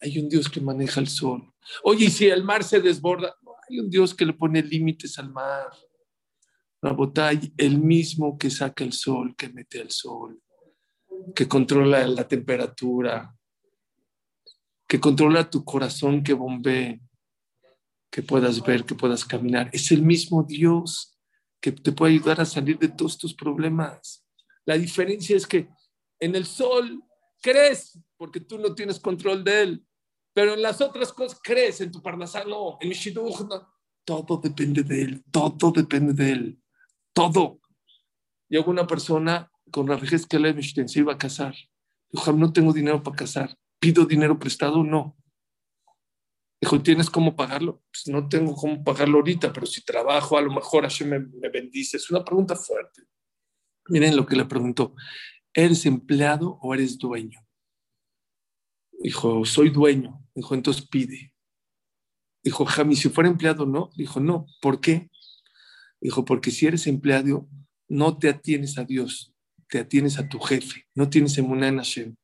Speaker 3: hay un Dios que maneja el sol. Oye, y si el mar se desborda, hay un Dios que le pone límites al mar. Rabotay, el mismo que saca el sol, que mete el sol, que controla la temperatura, que controla tu corazón, que bombee, que puedas ver, que puedas caminar. Es el mismo Dios que te puede ayudar a salir de todos tus problemas. La diferencia es que en el sol crees porque tú no tienes control de él. Pero en las otras cosas crees, en tu parnasá no, en mi shidduch. Todo depende de él, todo depende de él, todo. Llegó una persona con que le se iba a casar. Dijo, no tengo dinero para casar. ¿Pido dinero prestado? No. Dijo, ¿tienes cómo pagarlo? Pues no tengo cómo pagarlo ahorita, pero si trabajo, a lo mejor así me, me bendice. Es una pregunta fuerte. Miren lo que le preguntó. ¿Eres empleado o eres dueño? Dijo, soy dueño. Dijo, entonces pide. Dijo, Jami, si fuera empleado, no. Dijo, no. ¿Por qué? Dijo, porque si eres empleado, no te atienes a Dios, te atienes a tu jefe, no tienes emuná en Hashem.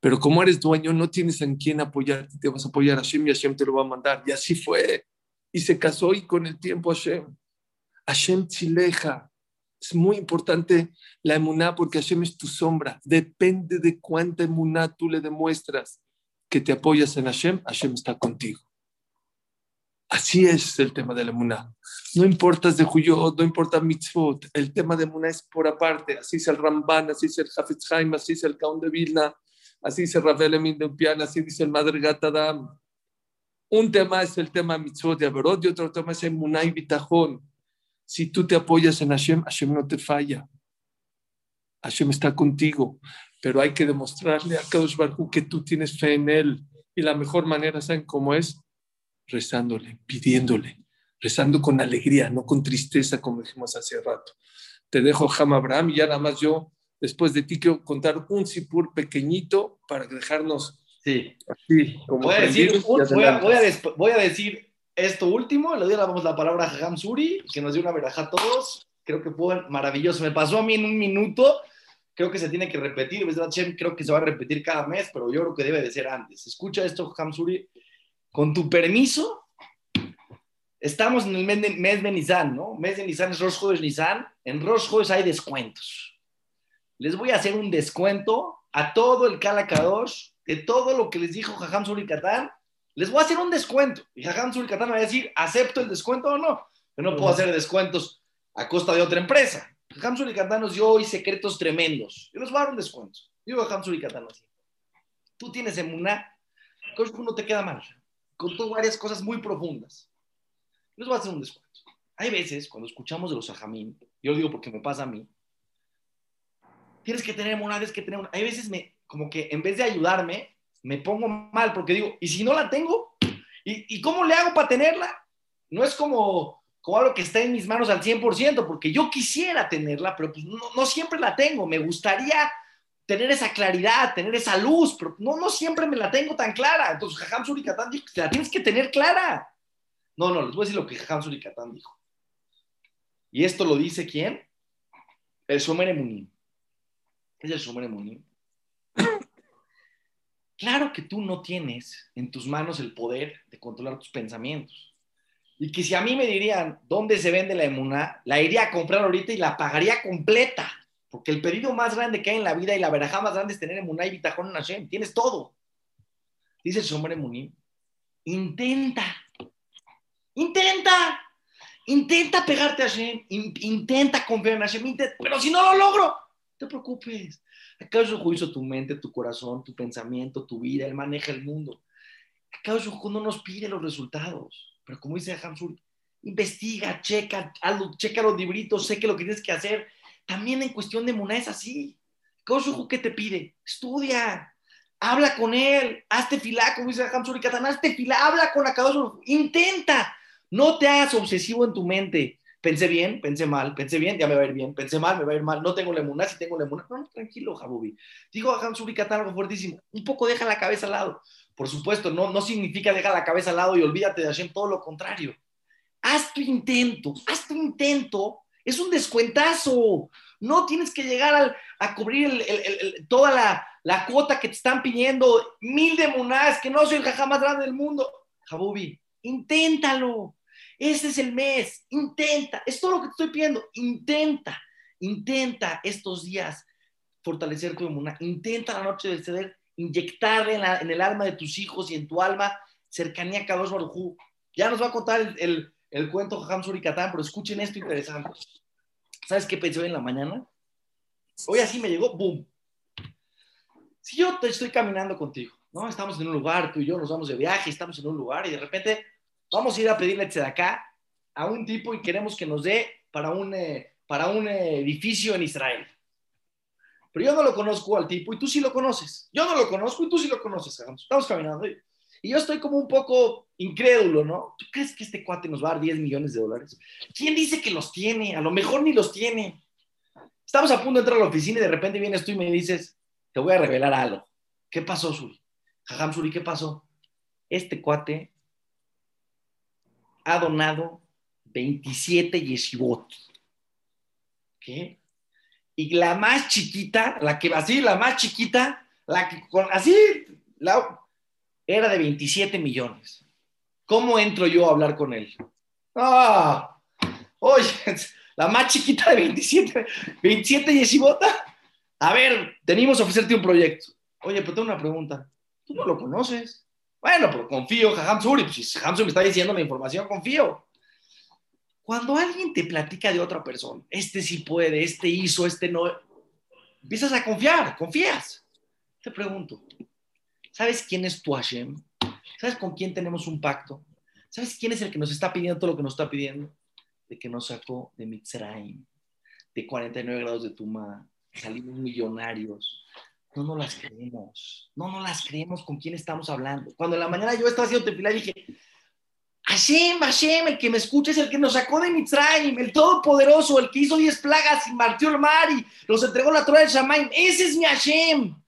Speaker 3: Pero como eres dueño, no tienes en quién apoyarte, te vas a apoyar a Hashem y Hashem te lo va a mandar. Y así fue. Y se casó y con el tiempo Hashem. Hashem chileja. Es muy importante la emuná porque Hashem es tu sombra. Depende de cuánta emuná tú le demuestras que te apoyas en Hashem, Hashem está contigo. Así es el tema de la emuná. No importa de Huyot, no importa mitzvot, el tema de emuná es por aparte. Así es el Ramban, así es el Hafetz Haim, así es el Kaun de Vilna, así dice Rafael Emin de Upiana, así dice el Madre Gatadam. Un tema es el tema mitzvot de Averot y otro tema es emuná y bitajón. Si tú te apoyas en Hashem, Hashem no te falla. Hashem está contigo, pero hay que demostrarle a Kadosh Baruj que tú tienes fe en él. Y la mejor manera, ¿saben cómo es? Rezándole, pidiéndole, rezando con alegría, no con tristeza, como dijimos hace rato. Te dejo, Ham Abraham, y ya nada más yo, después de ti, quiero contar un sipur pequeñito para dejarnos
Speaker 4: Sí.
Speaker 3: así. Como
Speaker 4: Voy a, decir, voy, a, voy a des- voy a decir esto último, le doy la, la palabra a Jajam Suri, que nos dio una verajá a todos. Creo que fue maravilloso. Me pasó a mí en un minuto. Creo que se tiene que repetir. Creo que se va a repetir cada mes, pero yo creo que debe de ser antes. Escucha esto, Jajam Suri. Con tu permiso, estamos en el mes de, mes de ¿no? Mes de Nisan es Rosh Chodesh Nisan. En Rosh Chodesh hay descuentos. Les voy a hacer un descuento a todo el Kala Kadosh de todo lo que les dijo Jajam Suri Katán. Les voy a hacer un descuento. Y Jajam Suri Katán me va a decir, ¿acepto el descuento o no? Yo no puedo hacer descuentos a costa de otra empresa. Jajam Suri Katán nos dio hoy secretos tremendos. Yo les voy a dar un descuento. Digo Jajam Suri Katán así. Tú tienes emuná, Kosh no te queda mal. Contó varias cosas muy profundas. Les voy a hacer un descuento. Hay veces, cuando escuchamos de los ajamín, yo lo digo porque me pasa a mí, tienes que tener emuná, tienes que tener una... Hay veces me, como que en vez de ayudarme, me pongo mal porque digo, ¿y si no la tengo? ¿Y, y cómo le hago para tenerla? No es como, como algo que está en mis manos al 100%, porque yo quisiera tenerla, pero pues no, no siempre la tengo. Me gustaría tener esa claridad, tener esa luz, pero no, no siempre me la tengo tan clara. Entonces, Jajam Surikatán dijo que la tienes que tener clara. No, no, les voy a decir lo que Jajam Surikatán dijo. Y esto lo dice quién? El Shomer Emunim. ¿Qué es el Shomer Emunim? Claro que tú no tienes en tus manos el poder de controlar tus pensamientos. Y que si a mí me dirían dónde se vende la emuná, la iría a comprar ahorita y la pagaría completa. Porque el pedido más grande que hay en la vida y la verajá más grande es tener emuná y bitajón en Hashem. Tienes todo. Dice el Shomer Emunim. Intenta. Intenta. Intenta pegarte a Hashem. In- intenta confiar en Hashem. Pero si no lo logro, no te preocupes. ¿Acaso hizo tu mente, tu corazón, tu pensamiento, tu vida? Él maneja el mundo. ¿Acaso no nos pide los resultados? Pero como dice Hamsur, investiga, checa, hazlo, checa los libritos, sé que lo que tienes que hacer. También en cuestión de Muná es así. ¿Acaso qué te pide? Estudia, habla con él, hazte filá, como dice Hamsur y Katán, hazte filá, habla con Akadosh, intenta. No te hagas obsesivo en tu mente pensé bien, pensé mal, pensé bien, ya me va a ir bien, pensé mal, me va a ir mal, no tengo lemuná, si tengo lemuná. No, no, tranquilo, Jabubi. Digo a Hans Uricatán algo fuertísimo, un poco deja la cabeza al lado. Por supuesto, no, no significa deja la cabeza al lado y olvídate de Hashem, todo lo contrario. Haz tu intento, haz tu intento, es un descuentazo. No tienes que llegar a cubrir toda la, la, cuota que te están pidiendo, mil de que no soy el jajá más grande del mundo. Jabubi, inténtalo. Ese es el mes. Intenta. Es todo lo que te estoy pidiendo. Intenta. Intenta estos días fortalecer tu emuná. Intenta la noche del ceder inyectarle en, el alma de tus hijos y en tu alma cercanía a Kadosh Baruj Ya nos va a contar el, el cuento Jajam Surikatán, pero escuchen esto interesante. ¿Sabes qué pensé hoy en la mañana? Hoy así me llegó, ¡boom! Si yo te estoy caminando contigo, ¿no? Estamos en un lugar, tú y yo nos vamos de viaje, estamos en un lugar y de repente vamos a ir a pedirle de acá a un tipo y queremos que nos dé para un, eh, para un eh, edificio en Israel. Pero yo no lo conozco al tipo y tú sí lo conoces. Yo no lo conozco y tú sí lo conoces. Estamos caminando y, y yo estoy como un poco incrédulo, ¿no? ¿Tú crees que este cuate nos va a dar 10 millones de dólares? ¿Quién dice que los tiene? A lo mejor ni los tiene. Estamos a punto de entrar a la oficina y de repente vienes tú y me dices, te voy a revelar algo. ¿Qué pasó, Suri? Jajam Suri, ¿qué pasó? Este cuate ha donado 27 yeshivot. ¿Qué? Y la más chiquita, la que así, la más chiquita, La que con, así, la, era de 27 millones. ¿Cómo entro yo a hablar con él? Ah, oye, la más chiquita de 27, 27 yeshivota. A ver, tenemos que ofrecerte un proyecto. Oye, pero tengo una pregunta. Tú no lo conoces. Bueno, pero confío, Jajam Suri. Pues si Jajam me está diciendo la información, confío. Cuando alguien te platica de otra persona, este sí puede, este hizo, este no, empiezas a confiar, confías. Te pregunto, ¿sabes quién es tu Hashem? ¿Sabes con quién tenemos un pacto? ¿Sabes quién es el que nos está pidiendo todo lo que nos está pidiendo? De que nos sacó de Mitzrayim, de 49 grados de Tuma, salimos millonarios. No nos las creemos, no nos las creemos con quién estamos hablando. Cuando en la mañana yo estaba haciendo tefilá dije, Hashem, Hashem, el que me escucha es el que nos sacó de Mitzrayim, el Todopoderoso, el que hizo 10 plagas y martió el mar y nos entregó la Torah del Shamaim. Ese es mi Hashem.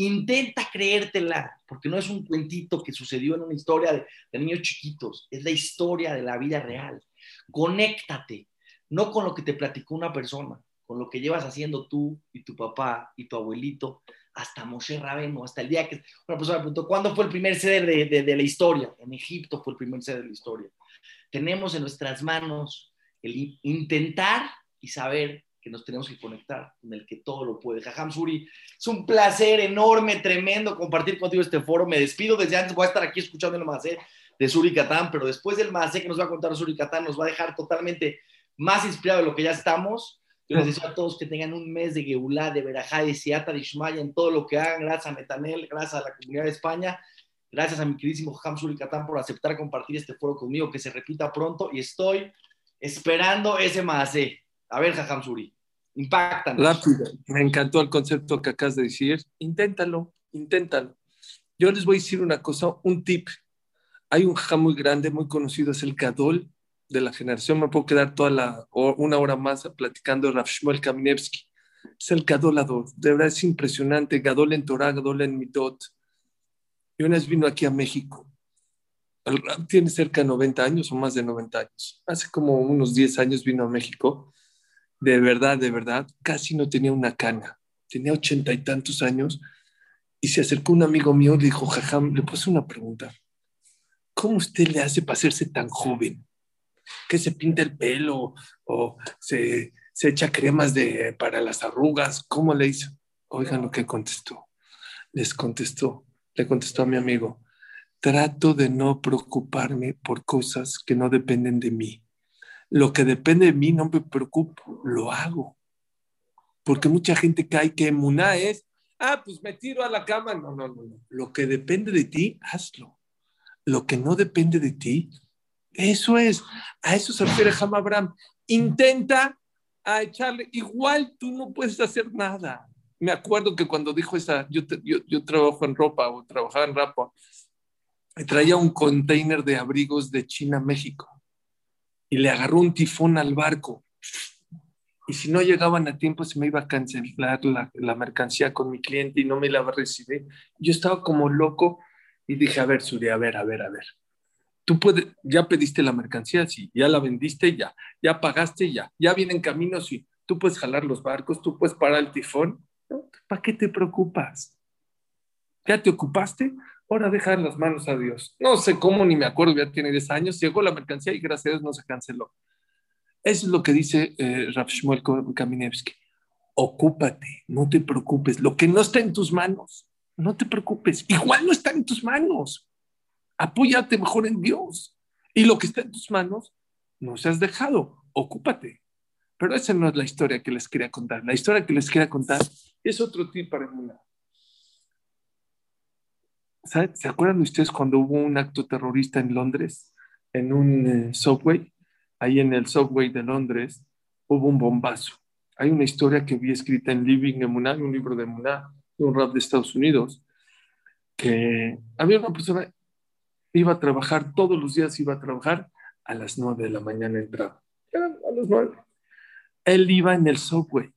Speaker 4: Intenta creértela, porque no es un cuentito que sucedió en una historia de, niños chiquitos, es la historia de la vida real. Conéctate, no con lo que te platicó una persona, con lo que llevas haciendo tú y tu papá y tu abuelito hasta Moshe Rabenu, hasta el día que una persona preguntó, ¿cuándo fue el primer ceder de, de, de, la historia? En Egipto fue el primer ceder de la historia. Tenemos en nuestras manos el intentar y saber que nos tenemos que conectar con el que todo lo puede. Jajam Suri, es un placer enorme, tremendo compartir contigo este foro. Me despido desde antes, voy a estar aquí escuchando el Macé de Suri Catán, pero después del Macé que nos va a contar Suri Catán, nos va a dejar totalmente más inspirado de lo que ya estamos. Yo les deseo a todos que tengan un mes de Geulá, de Berajá, de Siata, de Ishmaya en todo lo que hagan. Gracias a Metanel, gracias a la comunidad de España. Gracias a mi queridísimo Hamzul Catán por aceptar compartir este foro conmigo, que se repita pronto. Y estoy esperando ese Maasé. A ver, Hamzuri, impactan.
Speaker 3: Rápido, me encantó el concepto que acabas de decir. Inténtalo, inténtalo. Yo les voy a decir una cosa, un tip. Hay un jajam muy grande, muy conocido, es el Gadol de la generación. Me puedo quedar toda la, una hora más platicando de Rav Shmuel Kaminevsky. Es el Gadolador. De verdad es impresionante. Gadol en Torah, Gadol en Mitot. Y una vez vino aquí a México. El Rav tiene cerca de 90 años o más de 90 años. Hace como unos 10 años vino a México. De verdad, de verdad, casi no tenía una cana. Tenía ochenta y tantos años. Y se acercó un amigo mío y le dijo, Jajam, le puse una pregunta. ¿Cómo usted le hace para hacerse tan joven? que se pinta el pelo o se, se echa cremas de, para las arrugas. ¿Cómo le hizo? Oigan lo que contestó. Les contestó, le contestó a mi amigo, trato de no preocuparme por cosas que no dependen de mí. Lo que depende de mí no me preocupo, lo hago. Porque mucha gente cae que emuná es, ah, pues me tiro a la cama. No, no, no. Lo que depende de ti, hazlo. Lo que no depende de ti, eso es, a eso se refiere Ham Abraham. Intenta a echarle, igual tú no puedes hacer nada. Me acuerdo que cuando dijo esa, yo, yo, yo trabajo en ropa o trabajaba en ropa, traía un container de abrigos de China México y le agarró un tifón al barco. Y si no llegaban a tiempo, se me iba a cancelar la, la mercancía con mi cliente y no me la va a recibir. Yo estaba como loco y dije, a ver, Suri, a ver, a ver, a ver tú puedes, ya pediste la mercancía, sí, ya la vendiste, ya, ya pagaste, ya, ya vienen caminos, sí, tú puedes jalar los barcos, tú puedes parar el tifón, ¿para qué te preocupas? ¿Ya te ocupaste? Ahora deja las manos a Dios. No sé cómo, ni me acuerdo, ya tiene 10 años, llegó la mercancía y gracias a Dios no se canceló. Eso es lo que dice eh, Rav Shmuel Kaminevsky. Ocúpate, no te preocupes. Lo que no está en tus manos, no te preocupes. Igual no está en tus manos apóyate mejor en Dios. Y lo que está en tus manos, no se has dejado, ocúpate. Pero esa no es la historia que les quería contar. La historia que les quería contar es otro tip para emular. ¿Se acuerdan ustedes cuando hubo un acto terrorista en Londres, en un eh, subway? Ahí en el subway de Londres hubo un bombazo. Hay una historia que vi escrita en Living Emuná, un libro de Emuná, un rap de Estados Unidos, que había una persona iba a trabajar, todos los días iba a trabajar, a las nueve de la mañana entraba. a las nueve. Él iba en el subway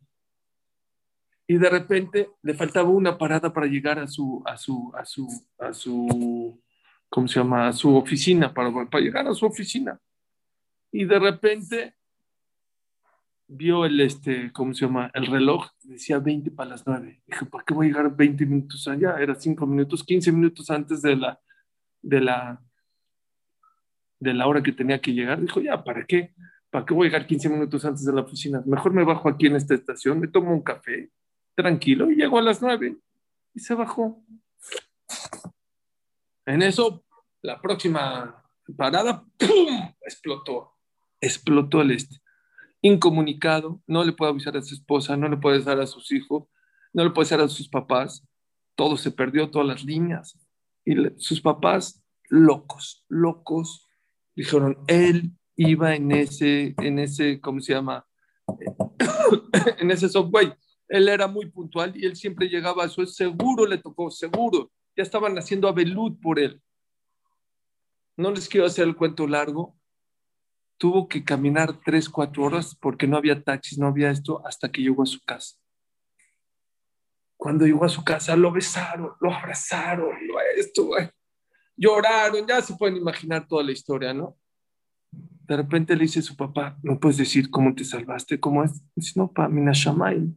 Speaker 3: y de repente le faltaba una parada para llegar a su, a su, a su, a su, ¿cómo se llama? A su oficina, para, para llegar a su oficina. Y de repente vio el, este, ¿cómo se llama? El reloj, decía 20 para las 9. Dije, ¿para qué voy a llegar 20 minutos allá? Era 5 minutos, 15 minutos antes de la, de la, de la hora que tenía que llegar. Dijo, ya, ¿para qué? ¿Para qué voy a llegar 15 minutos antes de la oficina? Mejor me bajo aquí en esta estación, me tomo un café, tranquilo, y llego a las 9. Y se bajó. En eso, la próxima parada, ¡pum! explotó. Explotó el este incomunicado, no le puede avisar a su esposa, no le puede avisar a sus hijos, no le puede avisar a sus papás, todo se perdió, todas las líneas. Y sus papás, locos, locos, dijeron, él iba en ese, en ese, ¿cómo se llama? en ese subway. Él era muy puntual y él siempre llegaba eso, seguro le tocó, seguro. Ya estaban haciendo a por él. No les quiero hacer el cuento largo, tuvo que caminar tres, cuatro horas porque no había taxis, no había esto, hasta que llegó a su casa. Cuando llegó a su casa, lo besaron, lo abrazaron, lo esto, lloraron, ya se pueden imaginar toda la historia, ¿no? De repente le dice a su papá, ¿no puedes decir cómo te salvaste? ¿Cómo es? Dice, no, pa, Minashamay.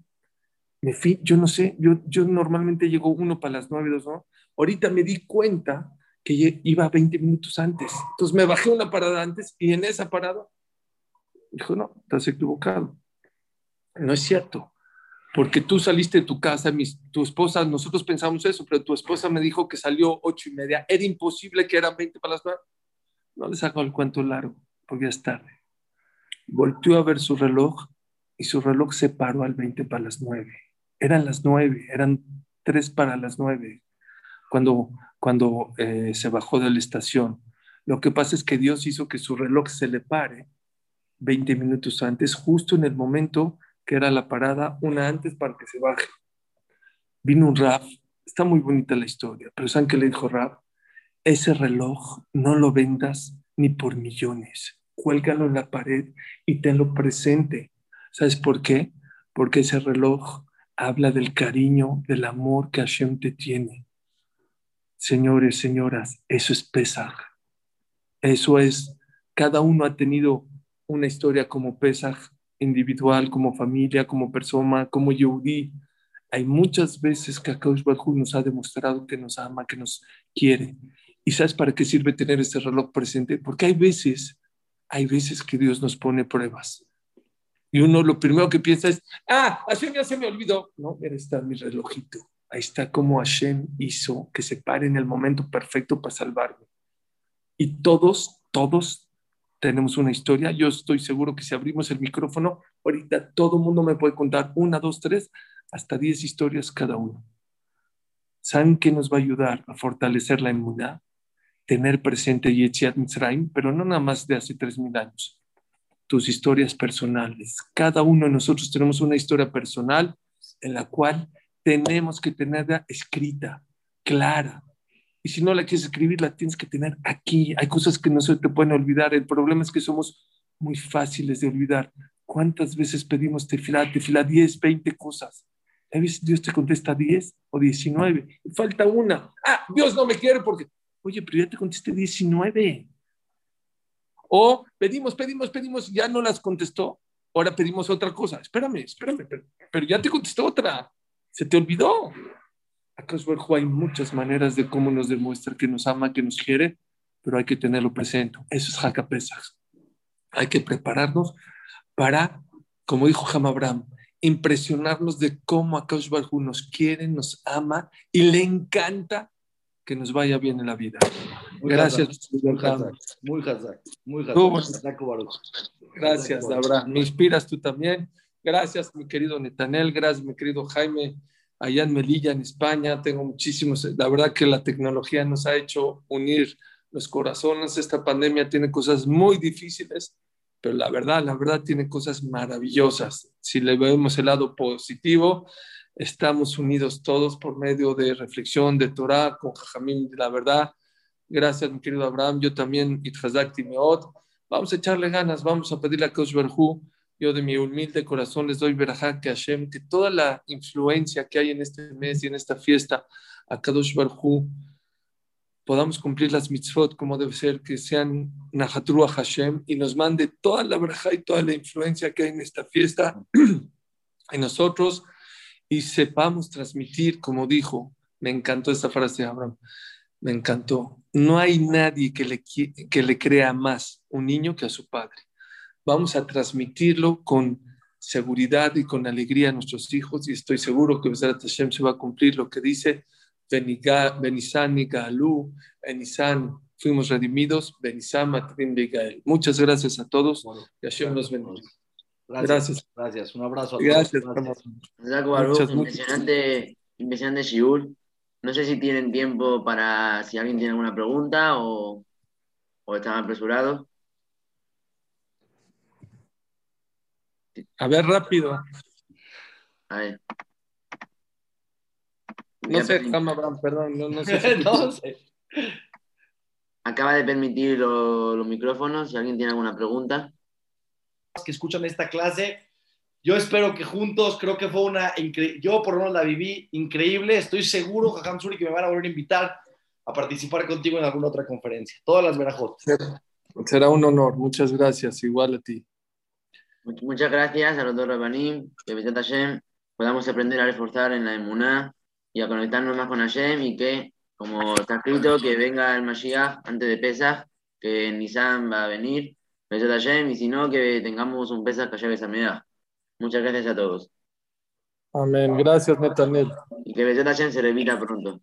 Speaker 3: Me fui, yo no sé, yo, normalmente llego uno para las nueve, dos, ¿no? Ahorita me di cuenta que iba 20 minutos antes. Entonces me bajé una parada antes y en esa parada dijo, no, estás equivocado. No es cierto, porque tú saliste de tu casa, tu esposa, nosotros pensamos eso, pero tu esposa me dijo que salió ocho y media. Era imposible que eran 20 para las nueve. No les hago el cuento largo, porque ya es tarde. Volteó a ver su reloj y su reloj se paró al 20 para las nueve. Eran las nueve, eran tres para las nueve. Cuando cuando eh, se bajó de la estación. Lo que pasa es que Dios hizo que su reloj se le pare 20 minutos antes, justo en el momento que era la parada, una antes para que se baje. Vino un Raf, está muy bonita la historia, pero ¿saben qué le dijo Raf? Ese reloj no lo vendas ni por millones, cuélgalo en la pared y tenlo presente. ¿Sabes por qué? Porque ese reloj habla del cariño, del amor que Hashem te tiene. Señores, señoras, eso es Pesaj. Eso es, cada uno ha tenido una historia como Pesaj, individual, como familia, como persona, como Yehudi. Hay muchas veces que Akadosh Baruj nos ha demostrado que nos ama, que nos quiere. ¿Y sabes para qué sirve tener este reloj presente? Porque hay veces, hay veces que Dios nos pone pruebas. Y uno lo primero que piensa es, ah, así ya se me olvidó. No, mira, está mi relojito. Ahí está como Hashem hizo que se pare en el momento perfecto para salvarme. Y todos, todos tenemos una historia. Yo estoy seguro que si abrimos el micrófono, ahorita todo el mundo me puede contar una, dos, tres, hasta diez historias cada uno. ¿Saben qué nos va a ayudar a fortalecer la inmunidad? Tener presente Yetziat Mitzrayim, pero no nada más de hace tres mil años. Tus historias personales. Cada uno de nosotros tenemos una historia personal en la cual tenemos que tenerla escrita, clara. Y si no la quieres escribir, la tienes que tener aquí. Hay cosas que no se te pueden olvidar. El problema es que somos muy fáciles de olvidar. ¿Cuántas veces pedimos tefilá, tefilá, 10, 20 cosas? A veces Dios te contesta 10 o 19. falta una. Ah, Dios no me quiere porque, oye, pero ya te contesté 19. O pedimos, pedimos, pedimos, ya no las contestó. Ahora pedimos otra cosa. Espérame, espérame, pero, ya te contestó otra. Se te olvidó. Acá hay muchas maneras de cómo nos demuestra que nos ama, que nos quiere, pero hay que tenerlo presente. Eso es Hakapesach. Hay que prepararnos para, como dijo Ham Abraham, impresionarnos de cómo Akash Barhu nos quiere, nos ama y le encanta que nos vaya bien en la vida. Gracias,
Speaker 4: muy Muy hazak, muy
Speaker 3: Gracias, Abraham. Me inspiras tú también. Gracias, mi querido Netanel, gracias, mi querido Jaime, allá en Melilla, en España. Tengo muchísimos, la verdad que la tecnología nos ha hecho unir los corazones. Esta pandemia tiene cosas muy difíciles, pero la verdad, la verdad tiene cosas maravillosas. Si le vemos el lado positivo, estamos unidos todos por medio de reflexión, de Torah, con Jajamín, la verdad. Gracias, mi querido Abraham. Yo también, Itchazak Timeot. Vamos a echarle ganas, vamos a pedirle a Kosh yo de mi humilde corazón les doy verajá que Hashem, que toda la influencia que hay en este mes y en esta fiesta, a Kadosh Barhu podamos cumplir las mitzvot como debe ser, que sean Nahatrua Hashem y nos mande toda la braja y toda la influencia que hay en esta fiesta en nosotros y sepamos transmitir, como dijo, me encantó esta frase de Abraham, me encantó. No hay nadie que le, que le crea más un niño que a su padre. Vamos a transmitirlo con seguridad y con alegría a nuestros hijos y estoy seguro que Hashem se va a cumplir lo que dice Benisan y Galu, Benisan fuimos redimidos, Benisam Matrim Gael. Muchas gracias a todos y Hashem nos bendiga.
Speaker 4: Gracias. Gracias. Un abrazo a
Speaker 3: todos. Gracias.
Speaker 2: Gracias. Impresionante, impresionante Shiur. No sé si tienen tiempo para si alguien tiene alguna pregunta o, o están apresurados.
Speaker 3: A ver, rápido.
Speaker 2: A ver.
Speaker 3: No sé, perdón, no, no sé. no sé.
Speaker 2: Acaba de permitir los micrófonos, si alguien tiene alguna pregunta.
Speaker 4: Que escuchan esta clase, yo espero que juntos, creo que fue una increíble, yo por lo menos la viví increíble, estoy seguro, Jajam Suri, que me van a volver a invitar a participar contigo en alguna otra conferencia. Todas las verajot.
Speaker 3: Será un honor, muchas gracias, igual a ti.
Speaker 2: Muchas gracias a los dos Rabanim, que Hashem podamos aprender a reforzar en la emuná y a conectarnos más con Hashem y que, como está escrito, que venga el Mashiach antes de Pesach, que Nisan va a venir, Hashem, y si no, que tengamos un Pesach que esa medida. Muchas gracias a todos.
Speaker 3: Amén. Gracias, Netanel.
Speaker 2: Y que Hashem se repita pronto.